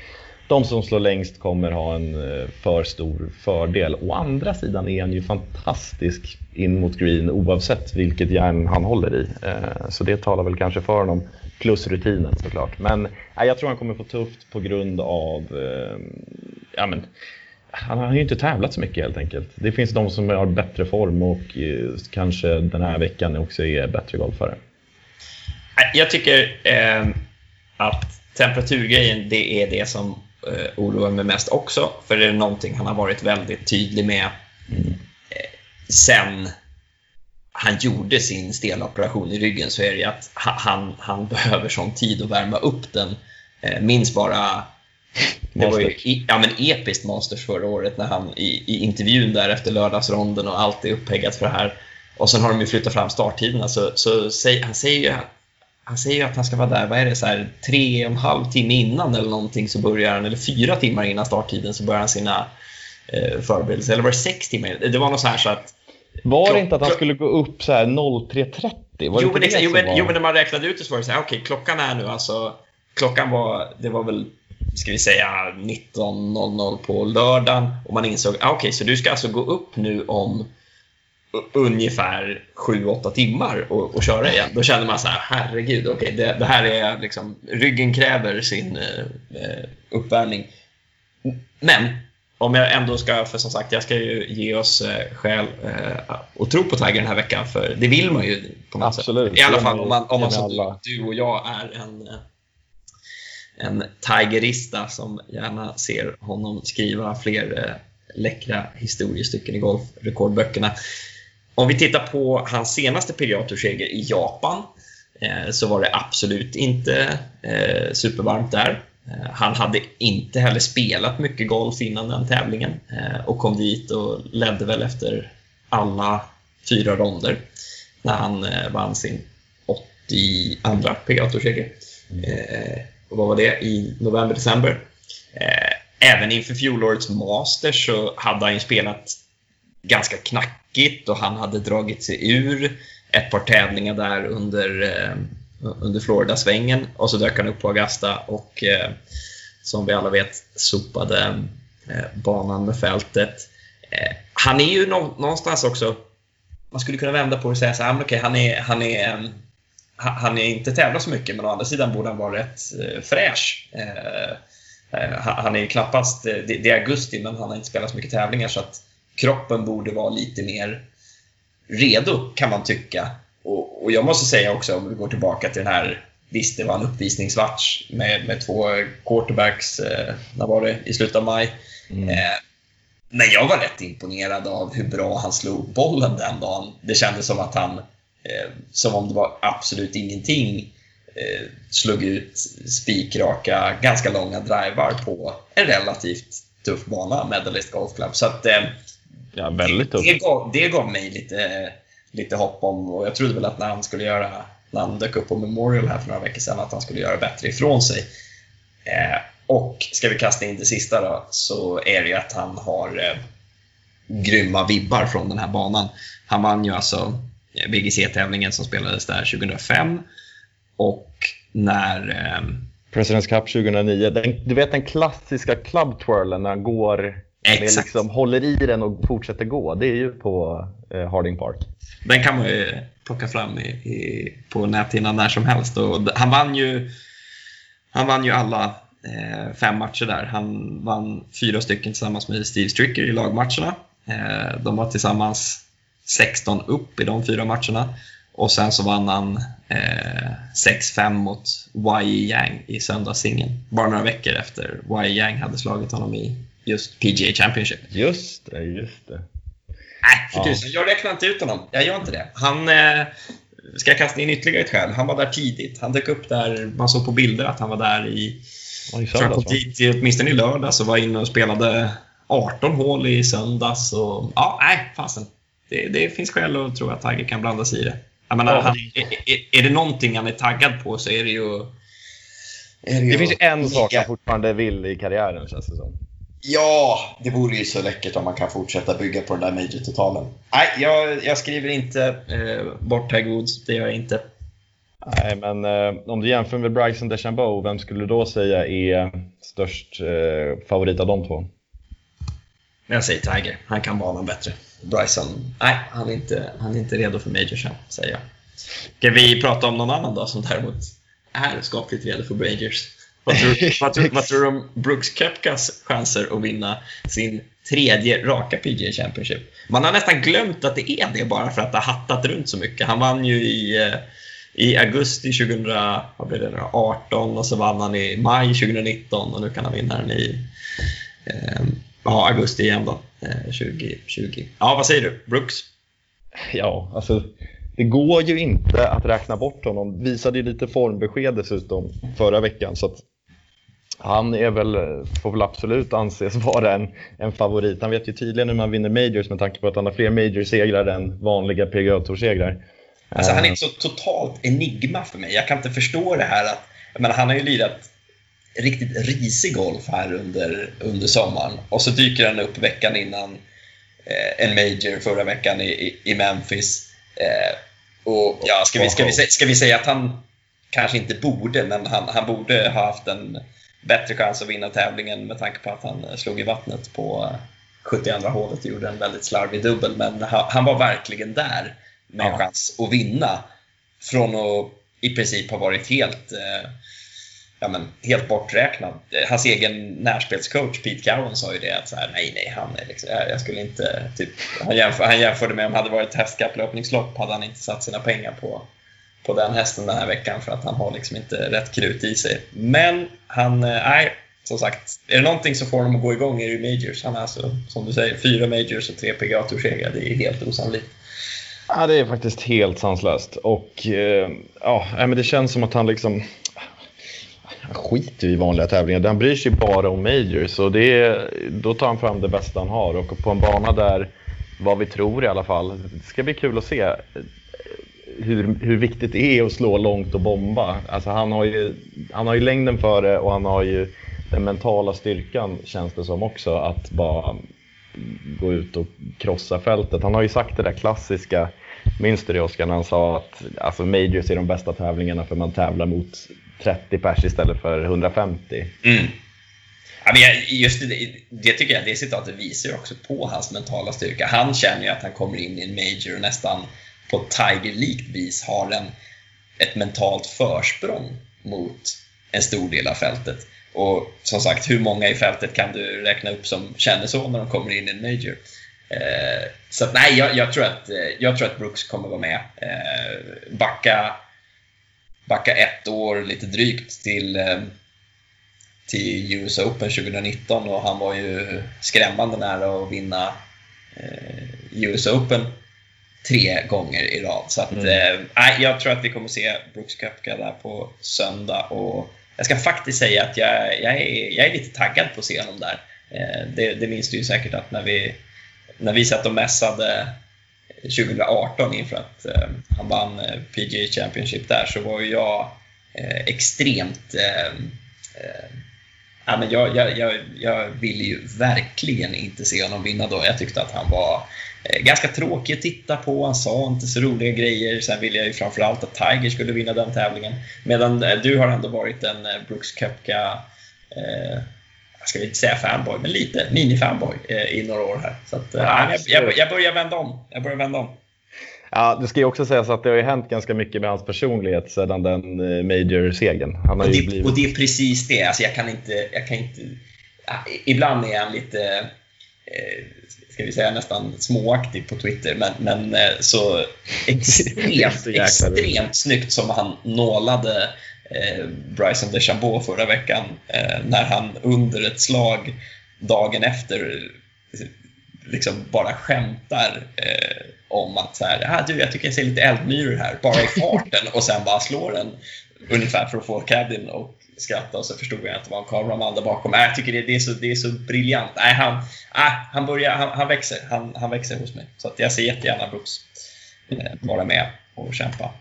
de som slår längst kommer ha en eh, för stor fördel. Å andra sidan är han ju fantastisk in mot green oavsett vilket järn han håller i. Eh, så det talar väl kanske för honom. Plus rutinen såklart. Men nej, jag tror han kommer få tufft på grund av eh, ja, men, han har ju inte tävlat så mycket helt enkelt. Det finns de som har bättre form och eh, kanske den här veckan också är bättre golfare. Nej, Jag tycker eh, att temperaturgrejen, det är det som eh, oroar mig mest också. För det är någonting han har varit väldigt tydlig med eh, sen han gjorde sin steloperation i ryggen så är det ju att ha- han, han behöver sån tid att värma upp den. Eh, minns bara det var ju ja, men episkt Masters förra året när han i, i intervjun där efter lördagsronden och allt är uppheggat för det här. Och sen har de ju flyttat fram starttiderna så, så säg, han säger ju han säger ju att han ska vara där, vad är det, så här, tre och en halv timme innan eller någonting så börjar han, eller fyra timmar innan starttiden så börjar han sina eh, förberedelse. Eller var det sex timmar? Det var något så här så att... Var Klock- det inte att han skulle gå upp så här 03.30? Var det Jo men, jo, men, var- jo men när man räknade ut det så var det så här, okej klockan är nu alltså... Klockan var, det var väl, ska vi säga 19.00 på lördagen och man insåg, ah, okej så du ska alltså gå upp nu om ungefär 7-8 timmar och, och köra igen. Då kände man så här, herregud, okej det, det här är liksom, ryggen kräver sin eh, eh, uppvärmning. Men om jag ändå ska, för som sagt, jag ska ju ge oss eh, skäl eh, och tro på Tiger den här veckan, för det vill man ju på något Absolut. sätt. I alla fall om man, om man som du, och jag är en, eh, en Tigerista som gärna ser honom skriva fler eh, läckra historiestycken i golfrekordböckerna. Om vi tittar på hans senaste PGA-turseger i Japan eh, så var det absolut inte eh, supervarmt där. Eh, han hade inte heller spelat mycket golf innan den tävlingen eh, och kom dit och ledde väl efter alla fyra ronder när han eh, vann sin 82 PGA-turseger. Eh, och vad var det? I november-december. Eh, även inför fjolårets Masters så hade han ju spelat ganska knackigt och han hade dragit sig ur ett par tävlingar där under, under Florida-svängen och så dök han upp på Augusta och eh, som vi alla vet sopade eh, banan med fältet. Eh, han är ju nå- någonstans också, man skulle kunna vända på det och säga så här, ah, okay, han är, han är mm, han han är inte tävlar så mycket, men å andra sidan borde han vara rätt eh, fräsch. Eh, eh han är knappast, eh, det, det är augusti, men han har inte spelat så mycket tävlingar så att kroppen borde vara lite mer redo, kan man tycka. Och, jag måste säga också, om vi går tillbaka till den här, visst det var en uppvisningsmatch med, med två quarterbacks, eh, när var det? I slutet av maj. Mm. Eh, men jag var rätt imponerad av hur bra han slog bollen den dagen. Det kändes som att han, eh, som om det var absolut ingenting, eh, slog ut spikraka, ganska långa drivar på en relativt tuff bana, Medalist Golf Club. Så att, eh, Ja, väldigt tufft. det, gav, det gav mig lite, lite hopp om, och jag trodde väl att när han skulle göra, när han dök upp på Memorial här för några veckor sedan, att han skulle göra bättre ifrån sig. Eh, och ska vi kasta in det sista då, så är det ju att han har eh, grymma vibbar från den här banan. Han vann ju alltså eh, BGC-tävlingen som spelades där 2005 och när eh, Presidents Cup 2009. Den, du vet den klassiska club twirlen när han går, med Exakt. liksom, håller i den och fortsätter gå. Det är ju på eh, Harding Park. Den kan man ju plocka fram i, i, på näthinnan när som helst. Och han vann ju, han vann ju alla eh, fem matcher där. Han vann fyra stycken tillsammans med Steve Stricker i lagmatcherna. Eh, de var tillsammans 16 upp i de fyra matcherna. Och sen så vann han eh, 6-5 mot Y Yang i söndagssingeln. Bara några veckor efter Y Yang hade slagit honom i just PGA Championship. Just det, just det. Nej, för Ja. tusan. Jag räknar inte ut honom. Jag gör inte det. Han... Eh, ska jag kasta in ytterligare ett skäl? Han var där tidigt. Han dök upp där, man såg på bilder att han var där i... Ja, i söndags, dit åtminstone i lördags och var inne och spelade 18 hål i söndags. Och, ja, nej, fasen. Det, det finns skäl att tro att Tiger kan blanda sig i det. Jag menar, Ja. han, är, är- det någonting han är taggad på så är det ju... Det finns en sak han fortfarande vill i karriären känns det som. Ja, det vore ju så läckert om man kan fortsätta bygga på den där major-totalen. Nej, jag, jag skriver inte eh, bort Tiger Woods. Det gör jag inte. Nej, men eh, om du jämför med Bryson DeChambeau, vem skulle du då säga är störst eh, favorit av de två? Jag säger Tiger. Han kan banan bättre. Bryson, nej, han är inte, han är inte redo för majors än, säger jag. Ska vi prata om någon annan då som däremot är skapligt redo för majors? Vad tror, vad tror, vad tror du om Brooks Koepkas chanser att vinna sin tredje raka PGA Championship? Man har nästan glömt att det är det bara för att det har hattat runt så mycket. Han vann ju i, eh, i augusti 2018 och så vann han i maj 2019 och nu kan han vinna den i eh, ja, augusti igen då, eh, 2020. Ja, vad säger du? Brooks? Ja, alltså det går ju inte att räkna bort honom. Visade ju lite formbesked dessutom förra veckan. Så att han är väl, får väl absolut anses vara en, en favorit. Han vet ju tydligen hur man vinner majors med tanke på att han har fler major-segrar än vanliga PGA Tour-segrar. Alltså, han är Eh, ett så totalt enigma för mig. Jag kan inte förstå det här att... Menar, han har ju lirat riktigt risig golf här under, under sommaren. Och så dyker han upp veckan innan eh, en major förra veckan i, i, i Memphis. Eh, och ja, ska vi, ska, vi, ska vi säga att han kanske inte borde, men han, han borde ha haft en bättre chans att vinna tävlingen med tanke på att han eh, slog i vattnet på eh, 72 hålet och gjorde en väldigt slarvig dubbel. Men han, var verkligen där med Ja. chans att vinna. Från att i princip ha varit helt, eh, ja, men, helt borträknad. Eh, Hans egen närspelscoach Pete Cowan sa ju det att så här, nej, nej, han är liksom, jag jag skulle inte, typ, han, jämför, han jämförde med om det hade varit ett hästkapplöpningslopp hade han inte satt sina pengar på, på den hästen den här veckan för att han har liksom inte rätt krut i sig. Men han, eh, nej, som sagt, är det någonting som får honom att gå igång är det ju majors. Han har alltså, som du säger, fyra majors och tre pga segrar Det är helt osannolikt. Ja, det är faktiskt helt sanslöst. Och eh, ja, men det känns som att han liksom... Han skiter i vanliga tävlingar. Han bryr sig bara om majors. Och det är, då tar han fram det bästa han har. Och på en bana där, vad vi tror i alla fall, det ska bli kul att se hur, hur viktigt det är att slå långt och bomba. Alltså han, har ju, han har ju längden för det och han har ju den mentala styrkan känns det som också att bara gå ut och krossa fältet. Han har ju sagt det där klassiska, minns du det Oskar, när han sa att alltså, majors är de bästa tävlingarna för man tävlar mot 30 pers istället för 150. Mm. Ja, men just det, det tycker jag, det citatet visar ju också på hans mentala styrka. Han känner ju att han kommer in i en major och nästan på Tiger-likt vis har en, ett mentalt försprång mot en stor del av fältet. Och som sagt, hur många i fältet kan du räkna upp som känner så när de kommer in i en major? Eh, så att, nej, jag, jag, tror att, eh, jag tror att Brooks kommer vara med. Eh, backa, backa ett år lite drygt till eh, till US Open 2019 och han var ju skrämmande nära att vinna eh, US Open tre gånger i rad. Så att, Mm. eh, jag tror att vi kommer se Brooks Koepka där på söndag och jag ska faktiskt säga att jag, jag, är, jag är lite taggad på att se honom där. Eh, det, det minns du ju säkert att när vi, när vi satt och mässade 2018 inför att eh, han vann eh, PGA Championship där så var ju jag eh, extremt eh, Ja, men jag, jag, jag, jag ville ju verkligen inte se honom vinna då. Jag tyckte att han var ganska tråkig att titta på. Han sa inte så roliga grejer. Sen ville jag ju framförallt att Tiger skulle vinna den tävlingen. Medan eh, du har ändå varit en eh, Brooks Koepka, eh, jag ska inte säga fanboy, men lite mini-fanboy eh, i några år här. Så att, eh, Ja, jag, jag, jag börjar vända om. Jag börjar vända om. Ja, det ska ju också sägas att det har ju hänt ganska mycket med hans personlighet sedan den eh, major-segern. Han har Och blivit... och det är precis det. Alltså jag kan inte... Jag kan inte ja, ibland är han lite, eh, ska vi säga nästan småaktig på Twitter, men, men eh, så extremt, extremt snyggt som han nålade eh, Bryson DeChambeau förra veckan eh, när han under ett slag dagen efter eh, liksom bara skämtar eh, om att så här, ah, du, jag tycker jag ser lite eldmyror här, bara i farten. Och sen bara slår den ungefär för att få caddien och skratta och så förstod jag att det var en kameraman där bakom. Jag tycker det, det, är, så, det är så briljant. Nej, han, han, börjar, han, han växer. Han, han växer hos mig. Så att jag ser jättegärna Brooks eh, vara med och kämpa.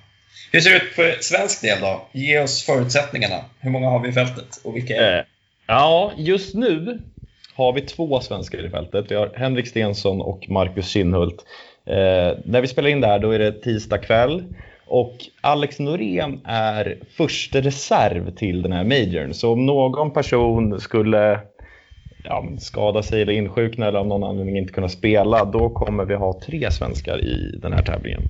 Hur ser det ut för svensk del då? Ge oss förutsättningarna. Hur många har vi i fältet och vilka är det? Eh, ja, just nu har vi två svenskar i fältet. Vi har Henrik Stensson och Marcus Kinnhult. Eh, när vi spelar in det här då är det tisdag kväll och Alex Norén är första reserv till den här majorn. Så om någon person skulle ja, skada sig eller insjukna eller av någon anledning inte kunna spela, då kommer vi ha tre svenskar i den här tävlingen.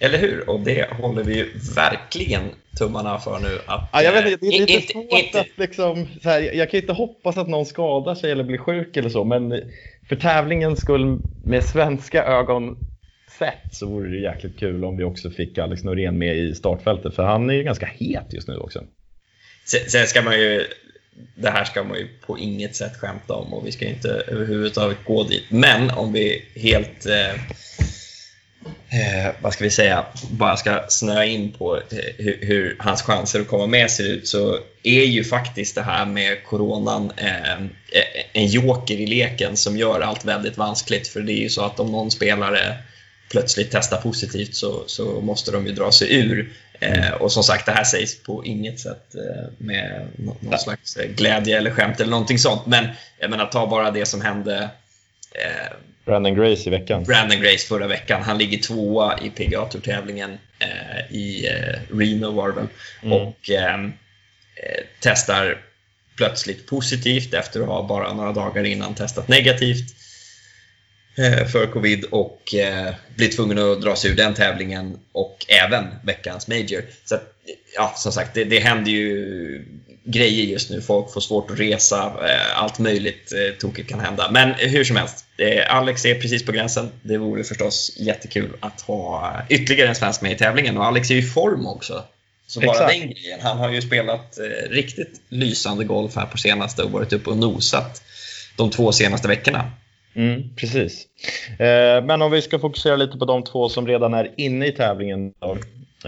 Eller hur? Och det håller vi ju verkligen tummarna för nu. Att, Ja, jag vet inte, det är eh, lite inte- svårt inte- att liksom, så här, jag kan inte hoppas att någon skadar sig eller blir sjuk eller så, men för tävlingens skull med svenska ögon sätt så vore det jäkligt kul om vi också fick Alex Norén med i startfältet, för han är ju ganska het just nu också. Sen, ska man ju, det här ska man ju på inget sätt skämta om och vi ska inte överhuvudtaget gå dit. Men om vi helt, eh, eh, vad ska vi säga, bara ska snöa in på eh, hur, hur hans chanser att komma med ser ut så är ju faktiskt det här med coronan eh, en joker i leken som gör allt väldigt vanskligt. För det är ju så att om någon spelare plötsligt testar positivt så, så måste de ju dra sig ur. Eh, och som sagt, det här sägs på inget sätt eh, med nå- någon slags eh, glädje eller skämt eller någonting sånt. Men jag menar, ta bara det som hände eh, Brandon Grace i veckan. Brandon Grace förra veckan. Han ligger tvåa i PGA Tour-tävlingen eh, i eh, Reno var det väl. Mm. Och ehm, eh, testar plötsligt positivt efter att ha bara några dagar innan testat negativt för covid och eh, blir tvungen att dra sig ur den tävlingen och även veckans Major. Så att, ja, som sagt, det, det händer ju grejer just nu. Folk får svårt att resa, eh, allt möjligt eh, tokigt kan hända. Men hur som helst, eh, Alex är precis på gränsen. Det vore förstås jättekul att ha ytterligare en svensk med i tävlingen och Alex är ju i form också. Så bara Exakt. den grejen. Han har ju spelat eh, riktigt lysande golf här på senaste och varit uppe och nosat de två senaste veckorna. Mm, precis. Eh, men om vi ska fokusera lite på de två som redan är inne i tävlingen. Då.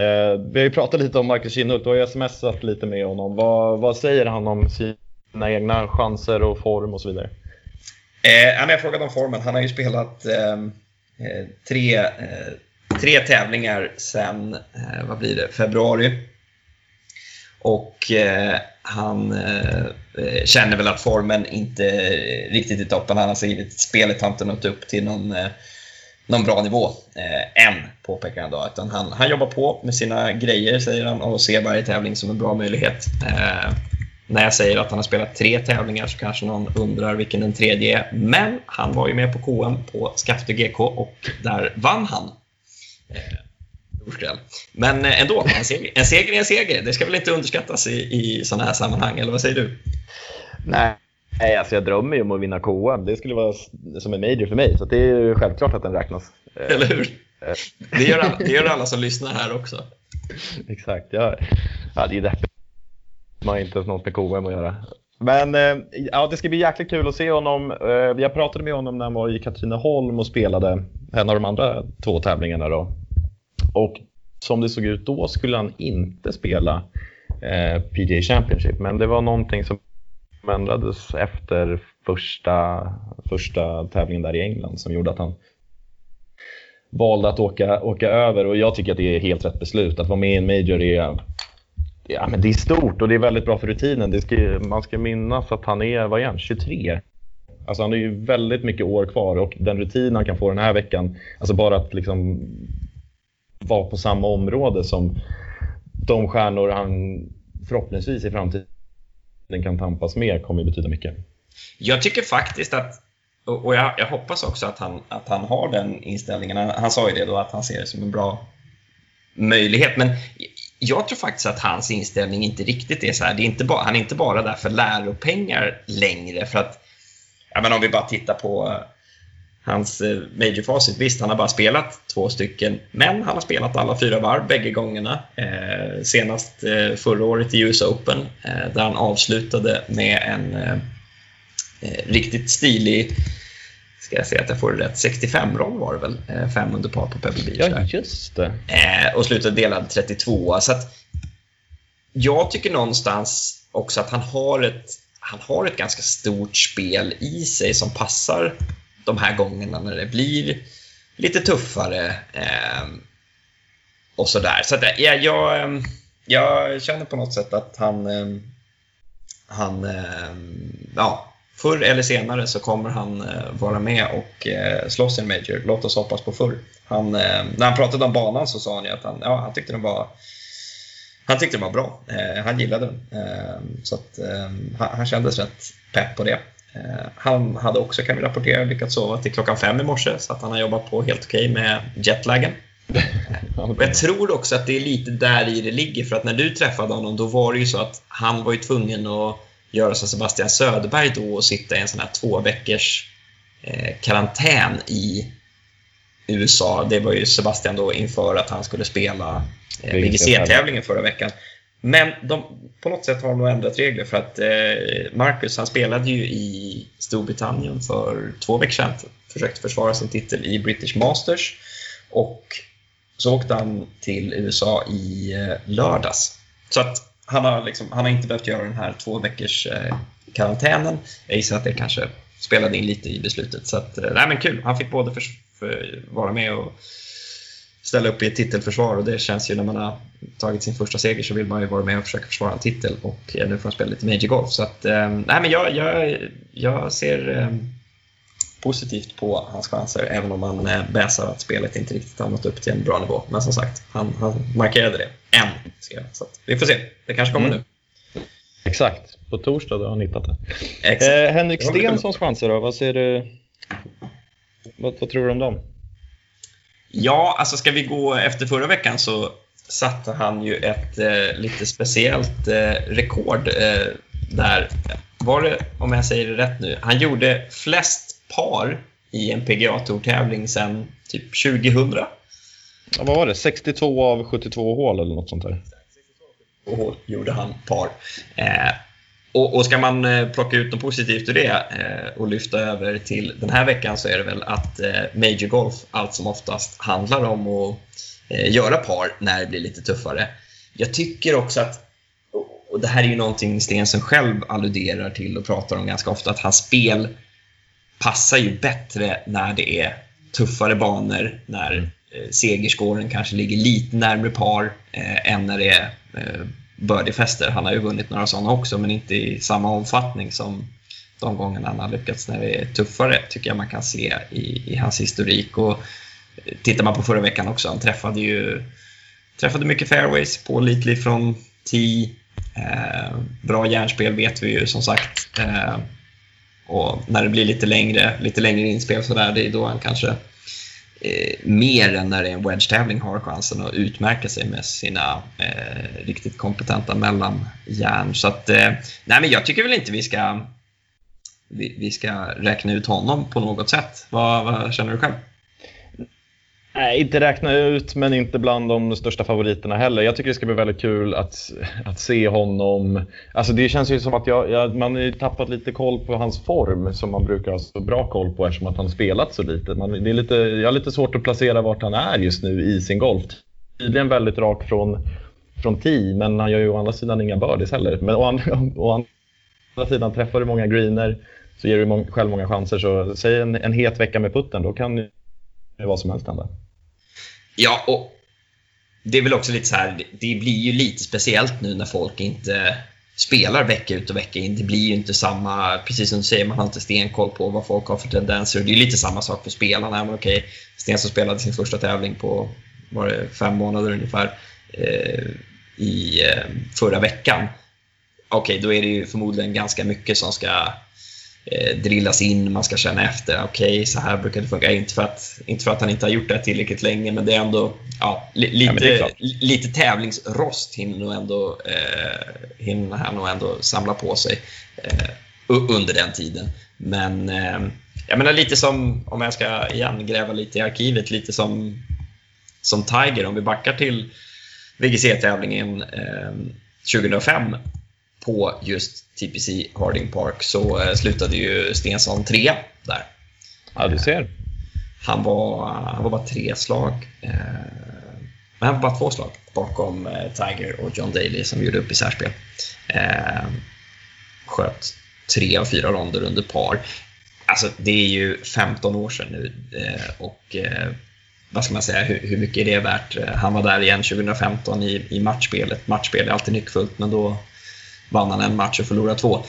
Eh, vi har ju pratat lite om Marcus Kinnhult, du har ju smsat lite med honom. Vad, vad säger han om sina egna chanser och form och så vidare? Eh, ja, men jag frågade om formen. Han har ju spelat ehm, eh, tre, eh, tre tävlingar sedan, eh, vad blir det, februari. Och eh, han eh, eh, känner väl att formen inte riktigt är toppen. Han har skrivit att spelet har inte nått upp till någon, eh, någon bra nivå eh, än, påpekar han då. Utan han, han jobbar på med sina grejer, säger han, och ser varje tävling som en bra möjlighet. Eh, när jag säger att han har spelat tre tävlingar så kanske någon undrar vilken den tredje är. Men han var ju med på KM på Skafte GK och där vann han. Eh, Eh, skräll. Men eh, ändå, en seger, en seger är en seger. Det ska väl inte underskattas i, i sådana här sammanhang, eller vad säger du? Nej. Nej, alltså jag drömmer ju om att vinna KM. Det skulle vara som en major för mig, så det är ju självklart att den räknas. Eh, Eller hur? Det gör alla, det gör alla som lyssnar här också. Exakt, ja, ja det är deppigt. Man har inte något med KM att göra. Men eh, ja, det ska bli jäkligt kul att se honom. Eh, jag pratade med honom när han var i Katrineholm och spelade en av de andra två tävlingarna då. Och som det såg ut då skulle han inte spela eh, PGA Championship, men det var någonting som ändrades efter första, första tävlingen där i England som gjorde att han valde att åka, åka över och jag tycker att det är helt rätt beslut. Att vara med i en major är, ja, men det är stort och det är väldigt bra för rutinen. Det ska, man ska minnas att han är, vad är han, 23? Alltså han har ju väldigt mycket år kvar och den rutin han kan få den här veckan, alltså bara att liksom vara på samma område som de stjärnor han förhoppningsvis i framtiden kan tampas med kommer ju betyda mycket. Jag tycker faktiskt att, och jag, jag hoppas också att han, att han har den inställningen. Han, han sa ju det då, att han ser det som en bra möjlighet. Men jag tror faktiskt att hans inställning inte riktigt är så här. Det är inte bara, han är inte bara där för läropengar längre. För att, ja, men om vi bara tittar på hans eh, major-facit. Visst, han har bara spelat två stycken, men han har spelat alla fyra varv bägge gångerna. Eh, senast eh, förra året i US Open, eh, där han avslutade med en eh, eh, riktigt stilig, ska jag säga att jag får det rätt, 65-roll var det väl, fem under par på Pebble Beach. Ja, just det. Och slutade delad 32. Så att jag tycker någonstans också att han har ett, han har ett ganska stort spel i sig som passar de här gångerna när det blir lite tuffare eh, och sådär. Så att, eh, ja, jag, ehm, jag känner på något sätt att han, eh, han eh, ja, förr eller senare så kommer han eh, vara med och eh, slåss i en Major. Låt oss hoppas på förr. Han, eh, när han pratade om banan så sa han ju att han, ja, han tyckte den var han tyckte den var bra. Eh, han gillade den. Eh, så att, eh, han, han kändes rätt pepp på det. Eh, han hade också, kan vi rapportera, lyckats sova till klockan fem i morse så att han har jobbat på helt okej med jetlagen. Jag tror också att det är lite där i det ligger, för att när du träffade honom då var det ju så att han var ju tvungen att göra som Sebastian Söderberg då och sitta i en sån här två veckors eh, karantän i USA. Det var ju Sebastian då inför att han skulle spela eh, VGC-tävlingen förra veckan. Men de, på något sätt har de nog ändrat regler för att eh, Marcus han spelade ju i Storbritannien för två veckor sedan. Försökte försvara sin titel i British Masters. Och så åkte han till USA i eh, lördags. Så att han har, liksom, han har inte behövt göra den här två veckors eh, karantänen. Jag gissar att det kanske spelade in lite i beslutet. Så att, eh, nej men kul. Han fick både för, för, vara med och ställa upp i ett titelförsvar och det känns ju när man har tagit sin första seger så vill man ju vara med och försöka försvara en titel och eh, nu får han spela lite Major Golf. Så att, eh, nej, men jag, jag, jag ser eh, positivt på hans chanser även om man bäsar att spelet inte riktigt har nått upp till en bra nivå. Men som sagt, han, han markerade det. Än, ska jag. Så att, vi får se. Det kanske kommer Mm. nu. Exakt. På torsdag då har han hittat det. Exakt. Eh, Henrik Stensons chanser då? Vad ser du? Vad, vad tror du om dem? Ja, alltså ska vi gå efter förra veckan så satte han ju ett eh, lite speciellt eh, rekord eh, där. Var det, om jag säger det rätt nu, han gjorde flest par i en PGA-tourtävling sedan typ 2000. Ja, vad var det? 62 av 72 hål eller något sånt där? och gjorde han par. Och, och ska man eh, plocka ut något positivt ur det eh, och lyfta över till den här veckan så är det väl att eh, Major Golf allt som oftast handlar om att göra par när det blir lite tuffare. Jag tycker också att, och- det här är ju någonting Stensen själv alluderar till och pratar om ganska ofta, att hans spel passar ju bättre när det är tuffare banor, när eh, segerskåren kanske ligger lite närmre par eh, än när det är eh, birdiefester. Han har ju vunnit några sådana också, men inte i samma omfattning som de gångerna han har lyckats när det är tuffare, tycker jag man kan se i, i hans historik. Och eh, tittar man på förra veckan också, han träffade ju träffade mycket fairways, pålitlig från tee, eh, bra järnspel vet vi ju som sagt. Eh, och när det blir lite längre, lite längre inspel så där, det är då han kanske eh, mer än när det är en wedge-tävling har chansen att utmärka sig med sina eh, riktigt kompetenta mellanjärn. Så att, eh, nej men jag tycker väl inte vi ska vi, vi ska räkna ut honom på något sätt. Vad, vad känner du själv? Nej, inte räkna ut, men inte bland de största favoriterna heller. Jag tycker det ska bli väldigt kul att, att se honom. Alltså det känns ju som att jag, jag, man har tappat lite koll på hans form som man brukar ha så bra koll på eftersom att han spelat så lite. Man, det är lite. Jag har lite svårt att placera vart han är just nu i sin golf. Tydligen väldigt rak från, från tee, men han gör ju å andra sidan inga birdies heller. Men å andra, å andra sidan, träffar du många greener så ger du mång, själv många chanser. Så säg en, en het vecka med putten, då kan ju vad som helst hända. Ja, och det är väl också lite så här, det- blir ju lite speciellt nu när folk inte spelar vecka ut och vecka in. Det blir ju inte samma, precis som du säger, man har inte stenkoll på vad folk har för tendenser. Det är lite samma sak för spelarna. Men okej, Stensson spelade sin första tävling på var det fem månader ungefär eh, i eh, förra veckan. Okej, då är det ju förmodligen ganska mycket som ska drillas in, man ska känna efter. Okej, så här brukar det funka. Inte för, att, inte för att han inte har gjort det tillräckligt länge, men det är ändå ja, li, Ja, lite, li- lite tävlingsrost hinner, ändå, eh, hinner han nog ändå samla på sig eh, under den tiden. Men eh, jag menar lite som, om jag ska igen gräva lite i arkivet, lite som, som Tiger, om vi backar till VGC-tävlingen eh, 2005 på just TPC Harding Park så eh, slutade ju Stensson tre där. Ja, du ser. Han var, han var bara tre slag. Eh, men han var bara två slag bakom eh, Tiger och John Daly som gjorde upp i särspel. Eh, sköt tre av fyra ronder under par. Alltså, det är ju 15 år sedan nu eh, och eh, vad ska man säga, hur, hur mycket är det värt? Eh, Han var där igen 2015 i, i matchspelet. Matchspel är alltid nyckfullt, men då vann han en match och förlorade två.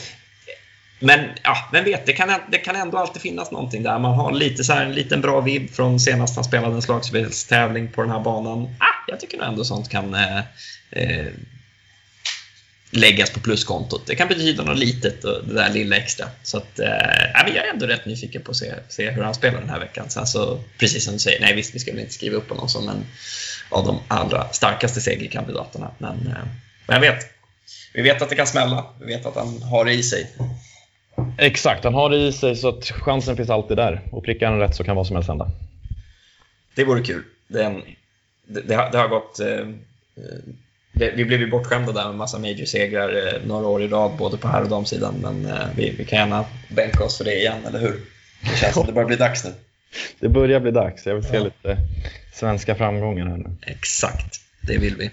Men ja, vem vet, det kan, det kan ändå alltid finnas någonting där. Man har lite så här, en liten bra vibb från senast han spelade en slagspelstävling på den här banan. Ah, jag tycker nog ändå sånt kan eh, eh, läggas på pluskontot. Det kan betyda något litet, och det där lilla extra. Så att, eh, men jag är ändå rätt nyfiken på att se, se hur han spelar den här veckan. Sen så, precis som du säger, nej visst, vi ska väl inte skriva upp honom som en av de allra starkaste segerkandidaterna. Men, eh, men jag vet, vi vet att det kan smälla. Vi vet att han har det i sig. Exakt, han har det i sig så att chansen finns alltid där. Och prickar han rätt så kan vad som helst hända. Det vore kul. Den, det, det, har, det har gått... Eh, eh, det, vi blev ju bortskämda där med massa major-segrar eh, några år i rad, både på här och damsidan. Men eh, vi, vi kan gärna bänka oss för det igen, eller hur? Det känns som det börjar bli dags nu. Det börjar bli dags. Jag vill se Ja. lite svenska framgångar här nu. Exakt, det vill vi.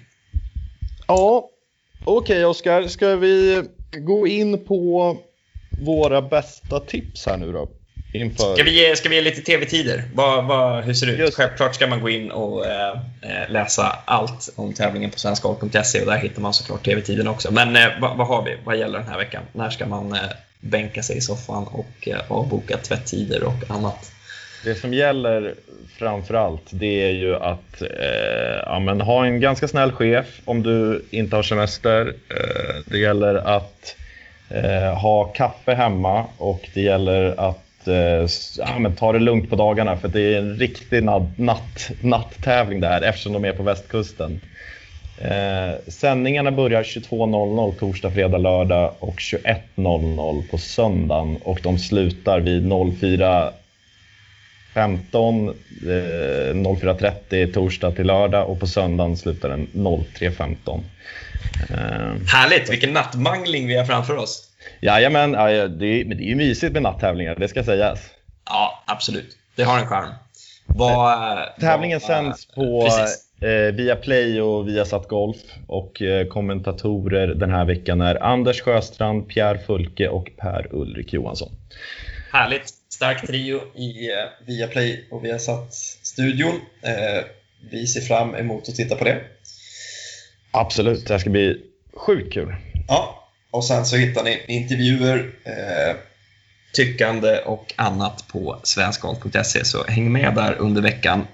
Ja, okej Oskar. Ska vi gå in på våra bästa tips här nu då? inför... Ska vi, ge- ska vi ge lite tv-tider? Vad, vad, hur ser det ut? Just. Självklart ska man gå in och eh, eh, läsa allt om tävlingen på svenskgolf.se och där hittar man såklart tv-tiden också. Men eh, vad, vad har vi? Vad gäller den här veckan? När ska man eh, bänka sig i soffan och eh, avboka tvättider och annat? Det som gäller framför allt det är ju att eh, ja, men ha en ganska snäll chef om du inte har semester. Eh, det gäller att eh, ha kaffe hemma och det gäller att eh, ja, men ta det lugnt på dagarna för det är en riktig natt, natt, natttävling där eftersom de är på västkusten. Eh, sändningarna börjar 22.00 torsdag, fredag, lördag och 21.00 på söndagen och de slutar vid 04 15, eh, 04.30 torsdag till lördag och på söndagen slutar den 03.15. Eh, Härligt! Vilken nattmangling vi har framför oss. jajamän, ja, ja, det, är, men det är ju mysigt med natttävlingar, det ska sägas. Ja, absolut. Det har en charm. Vad, Tävlingen vad- sänds på eh, via Play och via Satt Golf och eh, kommentatorer den här veckan är Anders Sjöstrand, Pierre Fulke och Per-Ulrik Johansson. Härligt. Stark trio i eh, Viaplay och Viasat-studion. Eh, vi ser fram emot att titta på det. Absolut, det här ska bli sjukt kul. Ja, och sen så hittar ni intervjuer, eh, tyckande och annat på svenskgolf.se, så häng med där under veckan.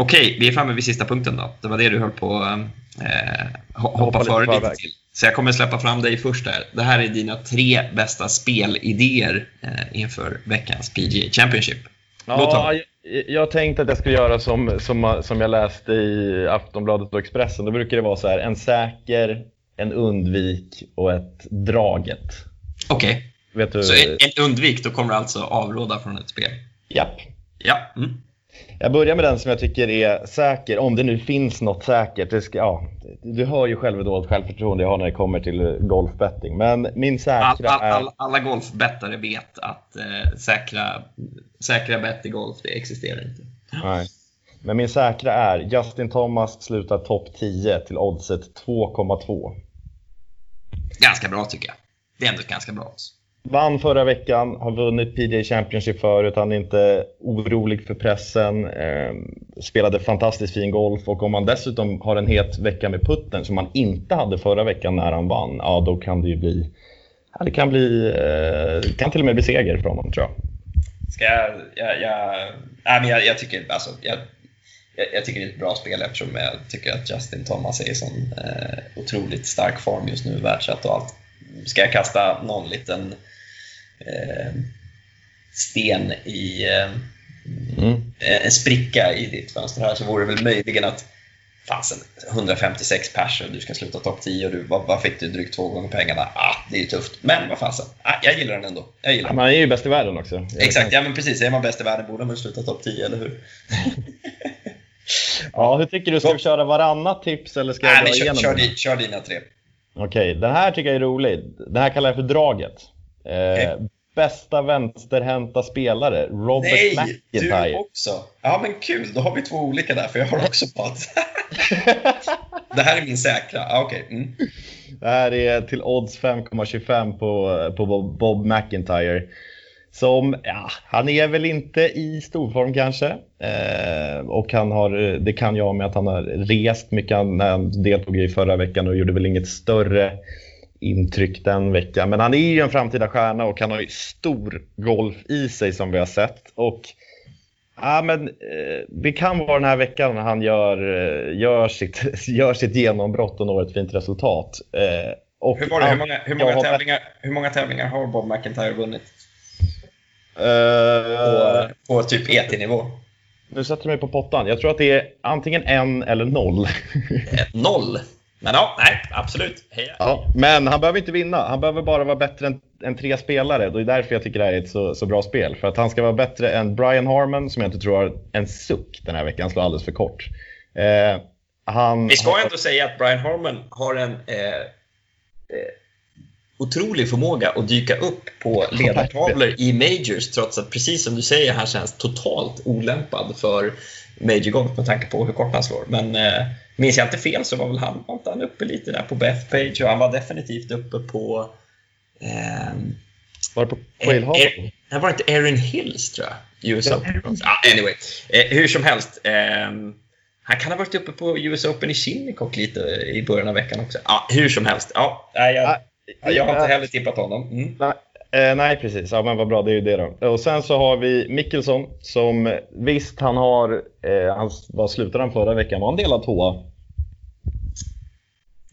Okej, vi är framme vid sista punkten då. Det var det du höll på att eh, ho- hoppa före lite förväg. till. Så jag kommer släppa fram dig först här. Det här är dina tre bästa spelidéer eh, inför veckans PGA Championship. Ja, jag, jag tänkte att jag skulle göra som, som, som jag läste i Aftonbladet och Expressen. Då brukar det vara så här, en säker, en undvik och ett draget. Okej, du? så en, en undvik, då kommer du alltså avråda från ett spel? Japp. Ja. Mm. Jag börjar med den som jag tycker är säker, om det nu finns något säkert. Det ska, ja, du hör ju själv hur dåligt självförtroende jag har när det kommer till golfbetting. Men min säkra All, all, all, alla golfbettare vet att eh, säkra, säkra bett i golf, det existerar inte. Nej. Men min säkra är Justin Thomas slutar topp 10 till oddset 2,2. Ganska bra tycker jag. Det är ändå ett ganska bra odds. Vann förra veckan, har vunnit PGA Championship förut, han är inte orolig för pressen. Eh, spelade fantastiskt fin golf och om man dessutom har en het vecka med putten som man inte hade förra veckan när han vann, ja då kan det ju bli Ja, det kan bli, eh, det kan till och med bli seger för honom tror jag. Ska jag... jag, jag, nej, men jag, jag tycker alltså, jag, jag, jag tycker det är ett bra spel eftersom jag tycker att Justin Thomas är i sån eh, otroligt stark form just nu, världsett och allt. Ska jag kasta någon liten eh, sten i eh, Mm. en spricka i ditt fönster här så vore det väl möjligen att fasen, 156 pers och du ska sluta topp 10 och du, vad, vad fick du drygt två gånger pengarna? Ah, det är ju tufft. Men vad fasen, ah, jag gillar den ändå. Jag gillar den. Han är ju bäst i världen också. Exakt, ja men precis. Är man bäst i världen borde man sluta topp 10, eller hur? Ja, hur tycker du? Ska vi köra varannat tips eller ska jag Nej, dra kör, igenom kör, kör dina tre. Okej, den här tycker jag är rolig. Den här kallar jag för draget. Eh, Bästa vänsterhänta spelare, Robert Nej, McIntyre. du också! Ja men kul, då har vi två olika där, för jag har också bad. det här är min säkra. Ah, Okej. Mm. Det här är till odds 5,25 på, på Bob- McIntyre. Som, ja, han är väl inte i storform kanske. Eh, och han har, det kan jag med att han har rest mycket han deltog i förra veckan och gjorde väl inget större intryck den veckan. Men han är ju en framtida stjärna och han har ju stor golf i sig som vi har sett. Och Ja, men eh, det kan vara den här veckan när han gör, eh, gör, sitt, gör sitt genombrott och når ett fint resultat. Eh, och Hur, var det, hur, många, hur, många har- tävlingar, hur många tävlingar har Bob McIntyre vunnit? På, Eh, på typ ET-nivå? nu sätter du mig på pottan. Jag tror att det är antingen en eller noll. Eh, Noll. Men ja, nej, absolut. Heja. ja, men han behöver inte vinna. Han behöver bara vara bättre än, än tre spelare. Det är därför jag tycker det här är ett så, så bra spel. För att han ska vara bättre än Brian Harmon, som jag inte tror har en suck den här veckan. Han slår alldeles för kort. Eh, han, Vi ska han- ändå säga att Brian Harmon har en eh, eh, otrolig förmåga att dyka upp på ledartavlor i Majors trots att, precis som du säger, han känns totalt olämpad för Major Golf med tanke på hur kort han slår. Men eh, minns jag inte fel så var väl han, var inte han uppe lite där på Bethpage och han var definitivt uppe på ehm, Var det på Quail Eh, Hall? eh, det var inte Erin Hills tror jag. US Open. Ah, anyway, eh, hur som helst. ehm, han kan ha varit uppe på US Open i Shinnecock lite i början av veckan också. Ja, hur som helst. Nej, jag, Ja, jag har inte ja. heller tippat honom. Mm. Nej, eh, nej, precis. Ja, men vad bra, det är ju det då. Och sen så har vi Mickelson som eh, visst, han har, eh, han, vad slutade han förra veckan? Var han delad tvåa?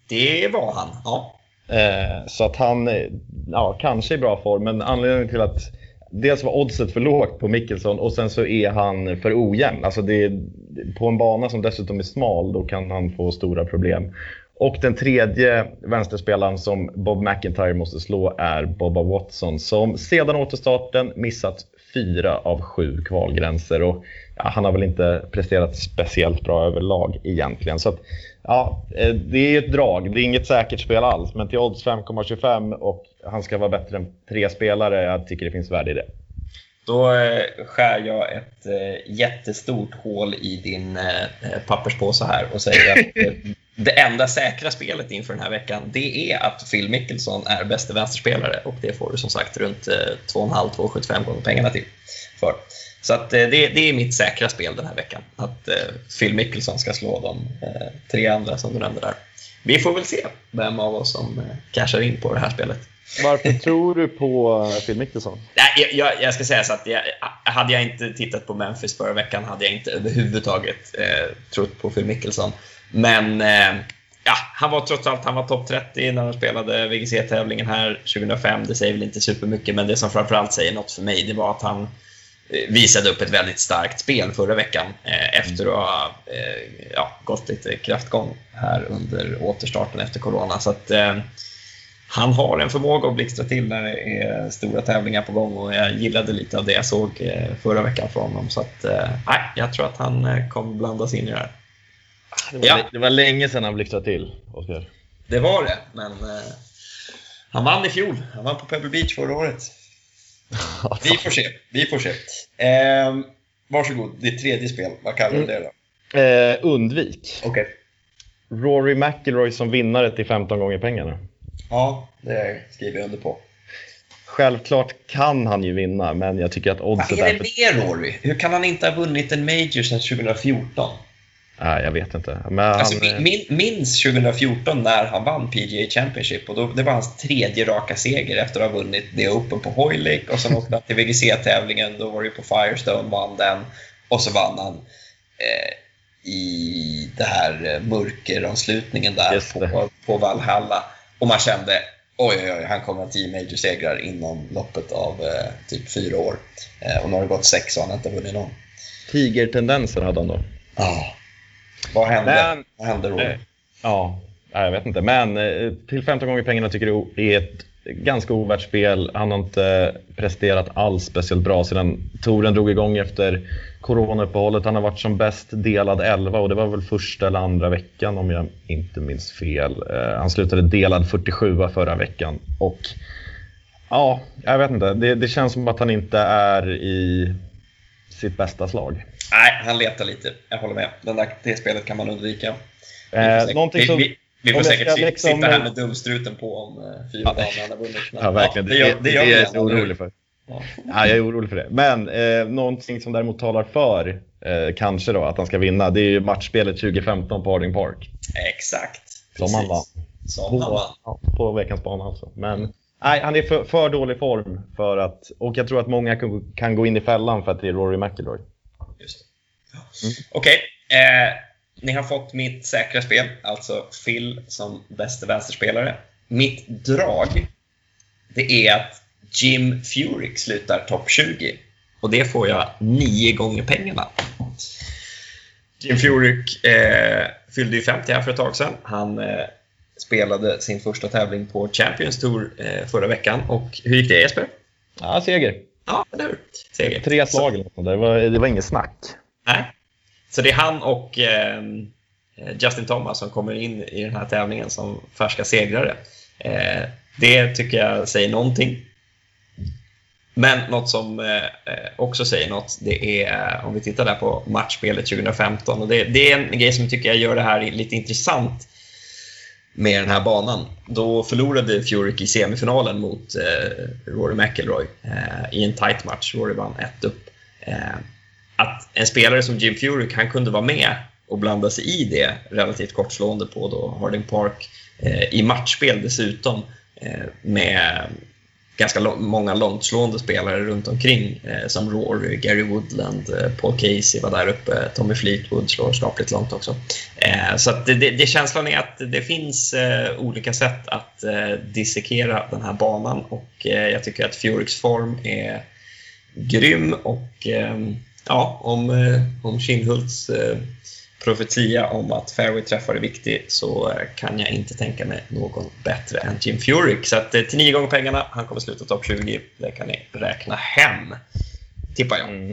Det var han. Ja. Eh, så att han, eh, ja, kanske i bra form, men anledningen till att dels var oddset för lågt på Mickelson och sen så är han för ojämn. Alltså det är, på en bana som dessutom är smal, då kan han få stora problem. Och den tredje vänsterspelaren som Bob McIntyre måste slå är Bobba Watson som sedan återstarten missat fyra av sju kvalgränser. Och, ja, han har väl inte presterat speciellt bra överlag egentligen. Så att, ja, eh, det är ett drag. Det är inget säkert spel alls. Men till odds 5,25 och han ska vara bättre än tre spelare. Jag tycker det finns värde i det. Då eh, skär jag ett eh, jättestort hål i din eh, papperspåse här och säger att det enda säkra spelet inför den här veckan det är att Phil Mickelson är bästa vänsterspelare och det får du som sagt runt eh, 2,5-2,75 gånger pengarna till. För. Så att, det, det är mitt säkra spel den här veckan, att Phil Mickelson ska slå de tre andra som du nämnde där. Vi får väl se vem av oss som cashar in på det här spelet. Varför tror du på eh, Phil Mickelson? Nej, jag, jag, jag ska säga så att jag, hade jag inte tittat på Memphis förra veckan hade jag inte överhuvudtaget eh, trott på Phil Mickelson. Men eh, ja, han var trots allt han var topp 30 när han spelade VGC-tävlingen här 2005. Det säger väl inte supermycket, men det som framförallt säger något för mig det var att han eh, visade upp ett väldigt starkt spel förra veckan eh, efter att ha eh, ja, gått lite kraftgång här under återstarten efter corona. Så att, eh, han har en förmåga att blixtra till när det är stora tävlingar på gång och jag gillade lite av det jag såg eh, förra veckan från honom. Så att, eh, nej, jag tror att han eh, kommer blandas in i det här. Det var, Ja. det var länge sedan han blixtrade till, Oskar. Det var det, men eh, han vann i fjol. Han vann på Pebble Beach förra året. Vi får se. Vi får se. Eh, varsågod, ditt tredje spel. Vad kallar du det då? Eh, undvik. Okej. Rory McIlroy som vinnare till 15 gånger pengarna. Ja, det skriver jag under på. Självklart kan han ju vinna, men jag tycker att Vad oddset är är det med Rory? Hur kan han inte ha vunnit en Major sedan 2014? Nej, jag vet inte. Men Alltså, han, min, minns 2014 när han vann PGA Championship och då, det var hans tredje raka seger efter att ha vunnit The Open på Hoylake och sen åkte han till VGC-tävlingen, då var det på Firestone, vann den och så vann han eh, i det här eh, mörkeravslutningen där på, på Valhalla och man kände oj, oj, oj, han kommer ha tio major-segrar inom loppet av eh, typ fyra år. Eh, och nu har det gått sex och han har inte vunnit någon. Tigertendenser hade han då. Ah. Vad hände? Men- Vad hände Rory? Eh, Ja, jag vet inte. Men eh, till 15 gånger pengarna tycker det är ett ganska ovärt spel. Han har inte presterat alls speciellt bra sedan touren drog igång efter coronauppehållet. Han har varit som bäst delad 11 och det var väl första eller andra veckan om jag inte minns fel. Eh, Han slutade delad 47 förra veckan. Och ja, jag vet inte. Det, det känns som att han inte är i sitt bästa slag. Nej, han letar lite. Jag håller med. Den där, det spelet kan man undvika. Eh, någonting som- vi, vi får säkert ska sit- liksom- sitta här med dumstruten på om eh, fyra dagar när han har vunnit. Men, Ja, verkligen. det gör, det gör är vi jag så orolig för. Ja. Ja, jag är orolig för det. Men eh, någonting som däremot talar för, eh, kanske då, att han ska vinna, det är ju matchspelet 2015 på Harding Park. Exakt. Som han vann. Som han På, vann. ja, på veckans bana alltså. Men nej, han är för, för dålig form för att, och jag tror att många kan, kan gå in i fällan för att det är Rory McIlroy. Just det. Ja. Okej. Eh, ni har fått mitt säkra spel, alltså Phil som bästa vänsterspelare. Mitt drag, det är att Jim Furyk slutar topp 20. Och det får jag nio gånger pengarna. Jim Furyk eh, fyllde ju 50 här för ett tag sedan. Han eh, spelade sin första tävling på Champions Tour eh, förra veckan. Och hur gick det Jesper? Ja, seger. Ja, eller hur? Seger. Tre slag eller något det var, det var inget snack. Nej. Så det är han och eh, Justin Thomas som kommer in i den här tävlingen som färska segrare. Eh, det tycker jag säger någonting. Men något som eh, eh också säger något, det är eh, om vi tittar där på matchspelet 2015. Och det, det är en grej som jag tycker jag gör det här lite intressant. med den här banan. Då förlorade Furyk i semifinalen mot eh, Rory McIlroy eh, i en tight match. Rory vann ett upp. Eh, att en spelare som Jim Furyk, han kunde vara med och blanda sig i det relativt kortslående på då Harding Park eh, i matchspel dessutom eh, med ganska lång, många långtslående spelare runt omkring eh, som Rory, Gary Woodland, eh, Paul Casey var där uppe, Tommy Fleetwood slår skapligt långt också. Eh, så att det, det, det, känslan är att det finns eh, olika sätt att eh, dissekera den här banan och eh, jag tycker att Furyks form är grym och eh, ja, om, eh, om Kindhults eh, profetia om att fairway-träffar är viktig så eh, kan jag inte tänka mig någon bättre än Jim Furyk. Så att, till nio gånger pengarna, han kommer sluta topp 20. Det kan ni räkna hem, tippar jag. Mm.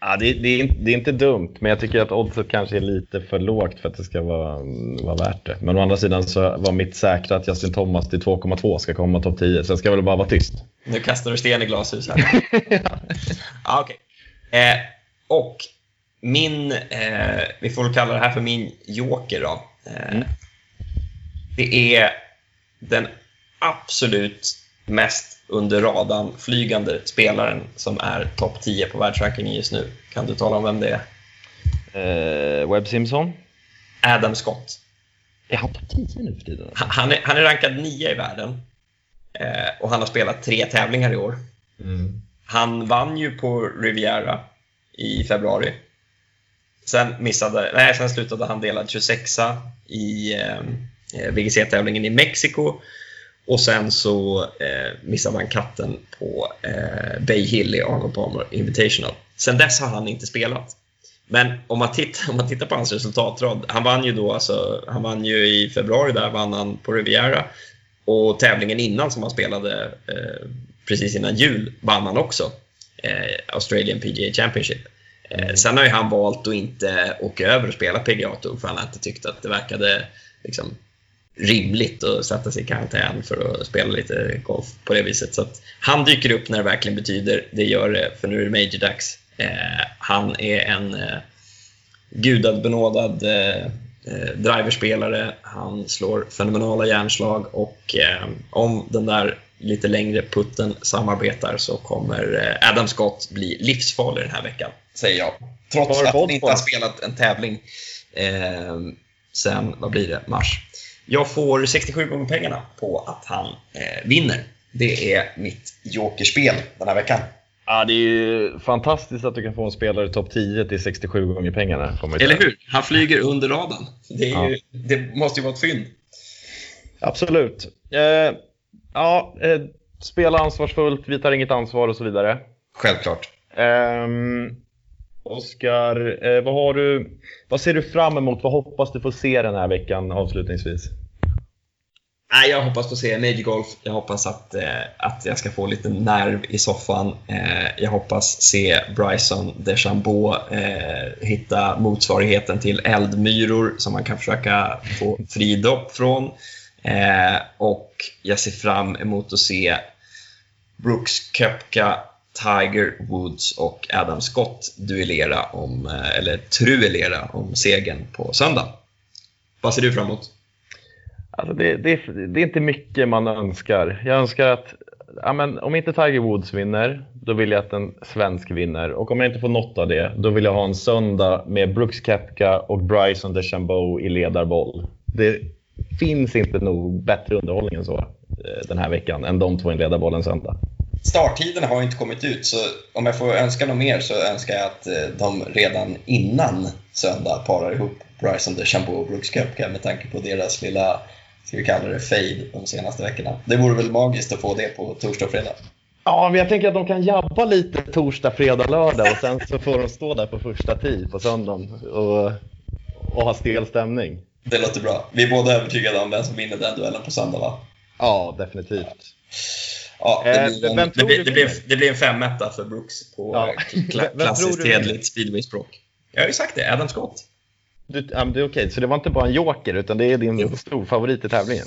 Ja, det, det, är inte, det är inte dumt, men jag tycker att oddset kanske är lite för lågt för att det ska vara, vara värt det. Men å andra sidan så var mitt säkra att Justin Thomas till 2,2 ska komma topp 10, så jag ska väl bara vara tyst. Nu kastar du sten i glashus här. ja, okay. eh, och min, eh, vi får väl kalla det här för min joker då. Eh, Mm. Det är den absolut mest under radarn flygande spelaren som är topp 10 på världsrankingen just nu. Kan du tala om vem det är? Eh, Webb Simpson? Adam Scott. Är han topp 10 nu för tiden? Han- är, han är rankad 9 i världen eh, och han har spelat tre tävlingar i år. Mm. Han vann ju på Riviera i februari. Sen, missade, nej, sen slutade han delad 26 i eh, eh VGC-tävlingen i Mexiko. Och sen så eh, missade han katten på eh, Bay Hill i Arnold Palmer Invitational. Sen dess har han inte spelat. Men om man tittar, om man tittar på hans resultatrad, han vann ju då alltså, han vann ju i februari där vann han på Riviera och tävlingen innan som han spelade eh, precis innan jul vann han också. Eh, Australian PGA Championship. Eh, sen har ju han valt att inte åka över och spela PGA Tour för han har inte tyckt att det verkade liksom, rimligt att sätta sig i karantän för att spela lite golf på det viset. Så att han dyker upp när det verkligen betyder. Det gör det, för nu är det major-dags. Eh, han är en eh, gudabenådad eh, eh, driverspelare. Han slår fenomenala järnslag och eh, om den där lite längre putten samarbetar så kommer eh, Adam Scott bli livsfarlig den här veckan, säger jag. Trots att han inte har spelat en tävling eh, sen, vad blir det, mars. Jag får 67 gånger pengarna på att han eh, vinner. Det är mitt jokerspel den här veckan. Ja, det är ju fantastiskt att du kan få en spelare i topp 10 till 67 gånger pengarna. ju Eller hur? Han flyger under radarn. Det, är Ja. ju, det måste ju vara ett fynd. Absolut. Eh, ja, eh, spela ansvarsfullt, vi tar inget ansvar och så vidare. Självklart. Um, Oskar, eh, vad, har du, vad ser du fram emot? Vad hoppas du få se den här veckan avslutningsvis? Nej, jag hoppas att se Major Golf. Jag hoppas att, eh, att jag ska få lite nerv i soffan. Eh, jag hoppas se Bryson DeChambeau eh, hitta motsvarigheten till eldmyror som man kan försöka få fridopp från. Eh, och jag ser fram emot att se Brooks Koepka, Tiger Woods och Adam Scott duellera om, eh, eller truellera om segern på söndag. Vad ser du fram emot? Alltså det, det, det är inte mycket man önskar. Jag önskar att, ja men, om inte Tiger Woods vinner, då vill jag att en svensk vinner. Och om jag inte får något av det, då vill jag ha en söndag med Brooks Koepka och Bryson DeChambeau i ledarboll. Det finns inte nog bättre underhållning än så eh, den här veckan, än de två i en ledarboll en söndag. Starttiderna har inte kommit ut, så om jag får önska något mer så önskar jag att eh, de redan innan söndag parar ihop Bryson DeChambeau och Brooks Koepka med tanke på deras lilla, ska vi kalla det, fade de senaste veckorna. Det vore väl magiskt att få det på torsdag och fredag. Ja, men jag tänker att de kan jabba lite torsdag, fredag, lördag och sen så får de stå där på första tid på söndagen och, och ha stel stämning. Det låter bra. Vi är båda övertygade om vem som vinner den duellen på söndag, va? Ja, definitivt. Ja, det, Eh, blir, en, det, blir, det, blir, vinner? det blir en femetta för Brooks på Ja. kla, klassiskt hederligt speedway-språk. Jag har ju sagt det, Adam Scott. Du, ja, men det är okej, så det var inte bara en joker utan det är din Jo. stor favorit i tävlingen?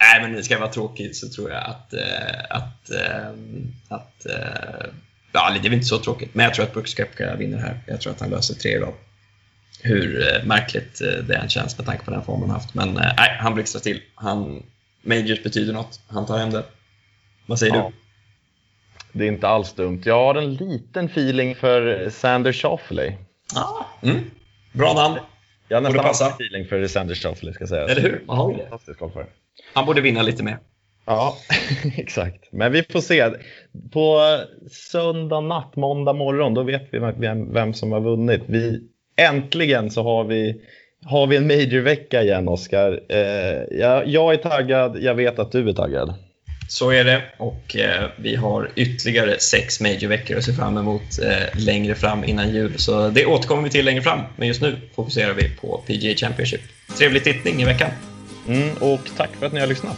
Nej, men det ska vara tråkigt så tror jag att... Eh, att, eh, att eh, ja, det är väl inte så tråkigt, men jag tror att Brooks Koepka vinner här. Jag tror att han löser tre i rad. Hur eh, märkligt eh, det än känns med tanke på den form han haft. Men eh, nej, han blixtrar till. Han, Majors betyder något. Han tar hem det. Vad säger Ja. Det är inte alls dumt. Jag har en liten feeling för Sander Schauffele. du? Ah, mm. Bra namn. Jag har nästan passa. feeling för Sander Schauffele ska sägas. Eller hur? Man har ju det. Han borde vinna lite mer. Ja, exakt. Men vi får se. På söndag natt, måndag morgon, då vet vi vem, vem som har vunnit. Vi, äntligen så har vi, har vi en majorvecka igen, Oskar. Eh, jag, jag är taggad, jag vet att du är taggad. Så är det och eh, vi har ytterligare sex majorveckor att se fram emot eh, längre fram innan jul. Så det återkommer vi till längre fram, men just nu fokuserar vi på PGA Championship. Trevlig tittning i veckan! Mm, och tack för att ni har lyssnat.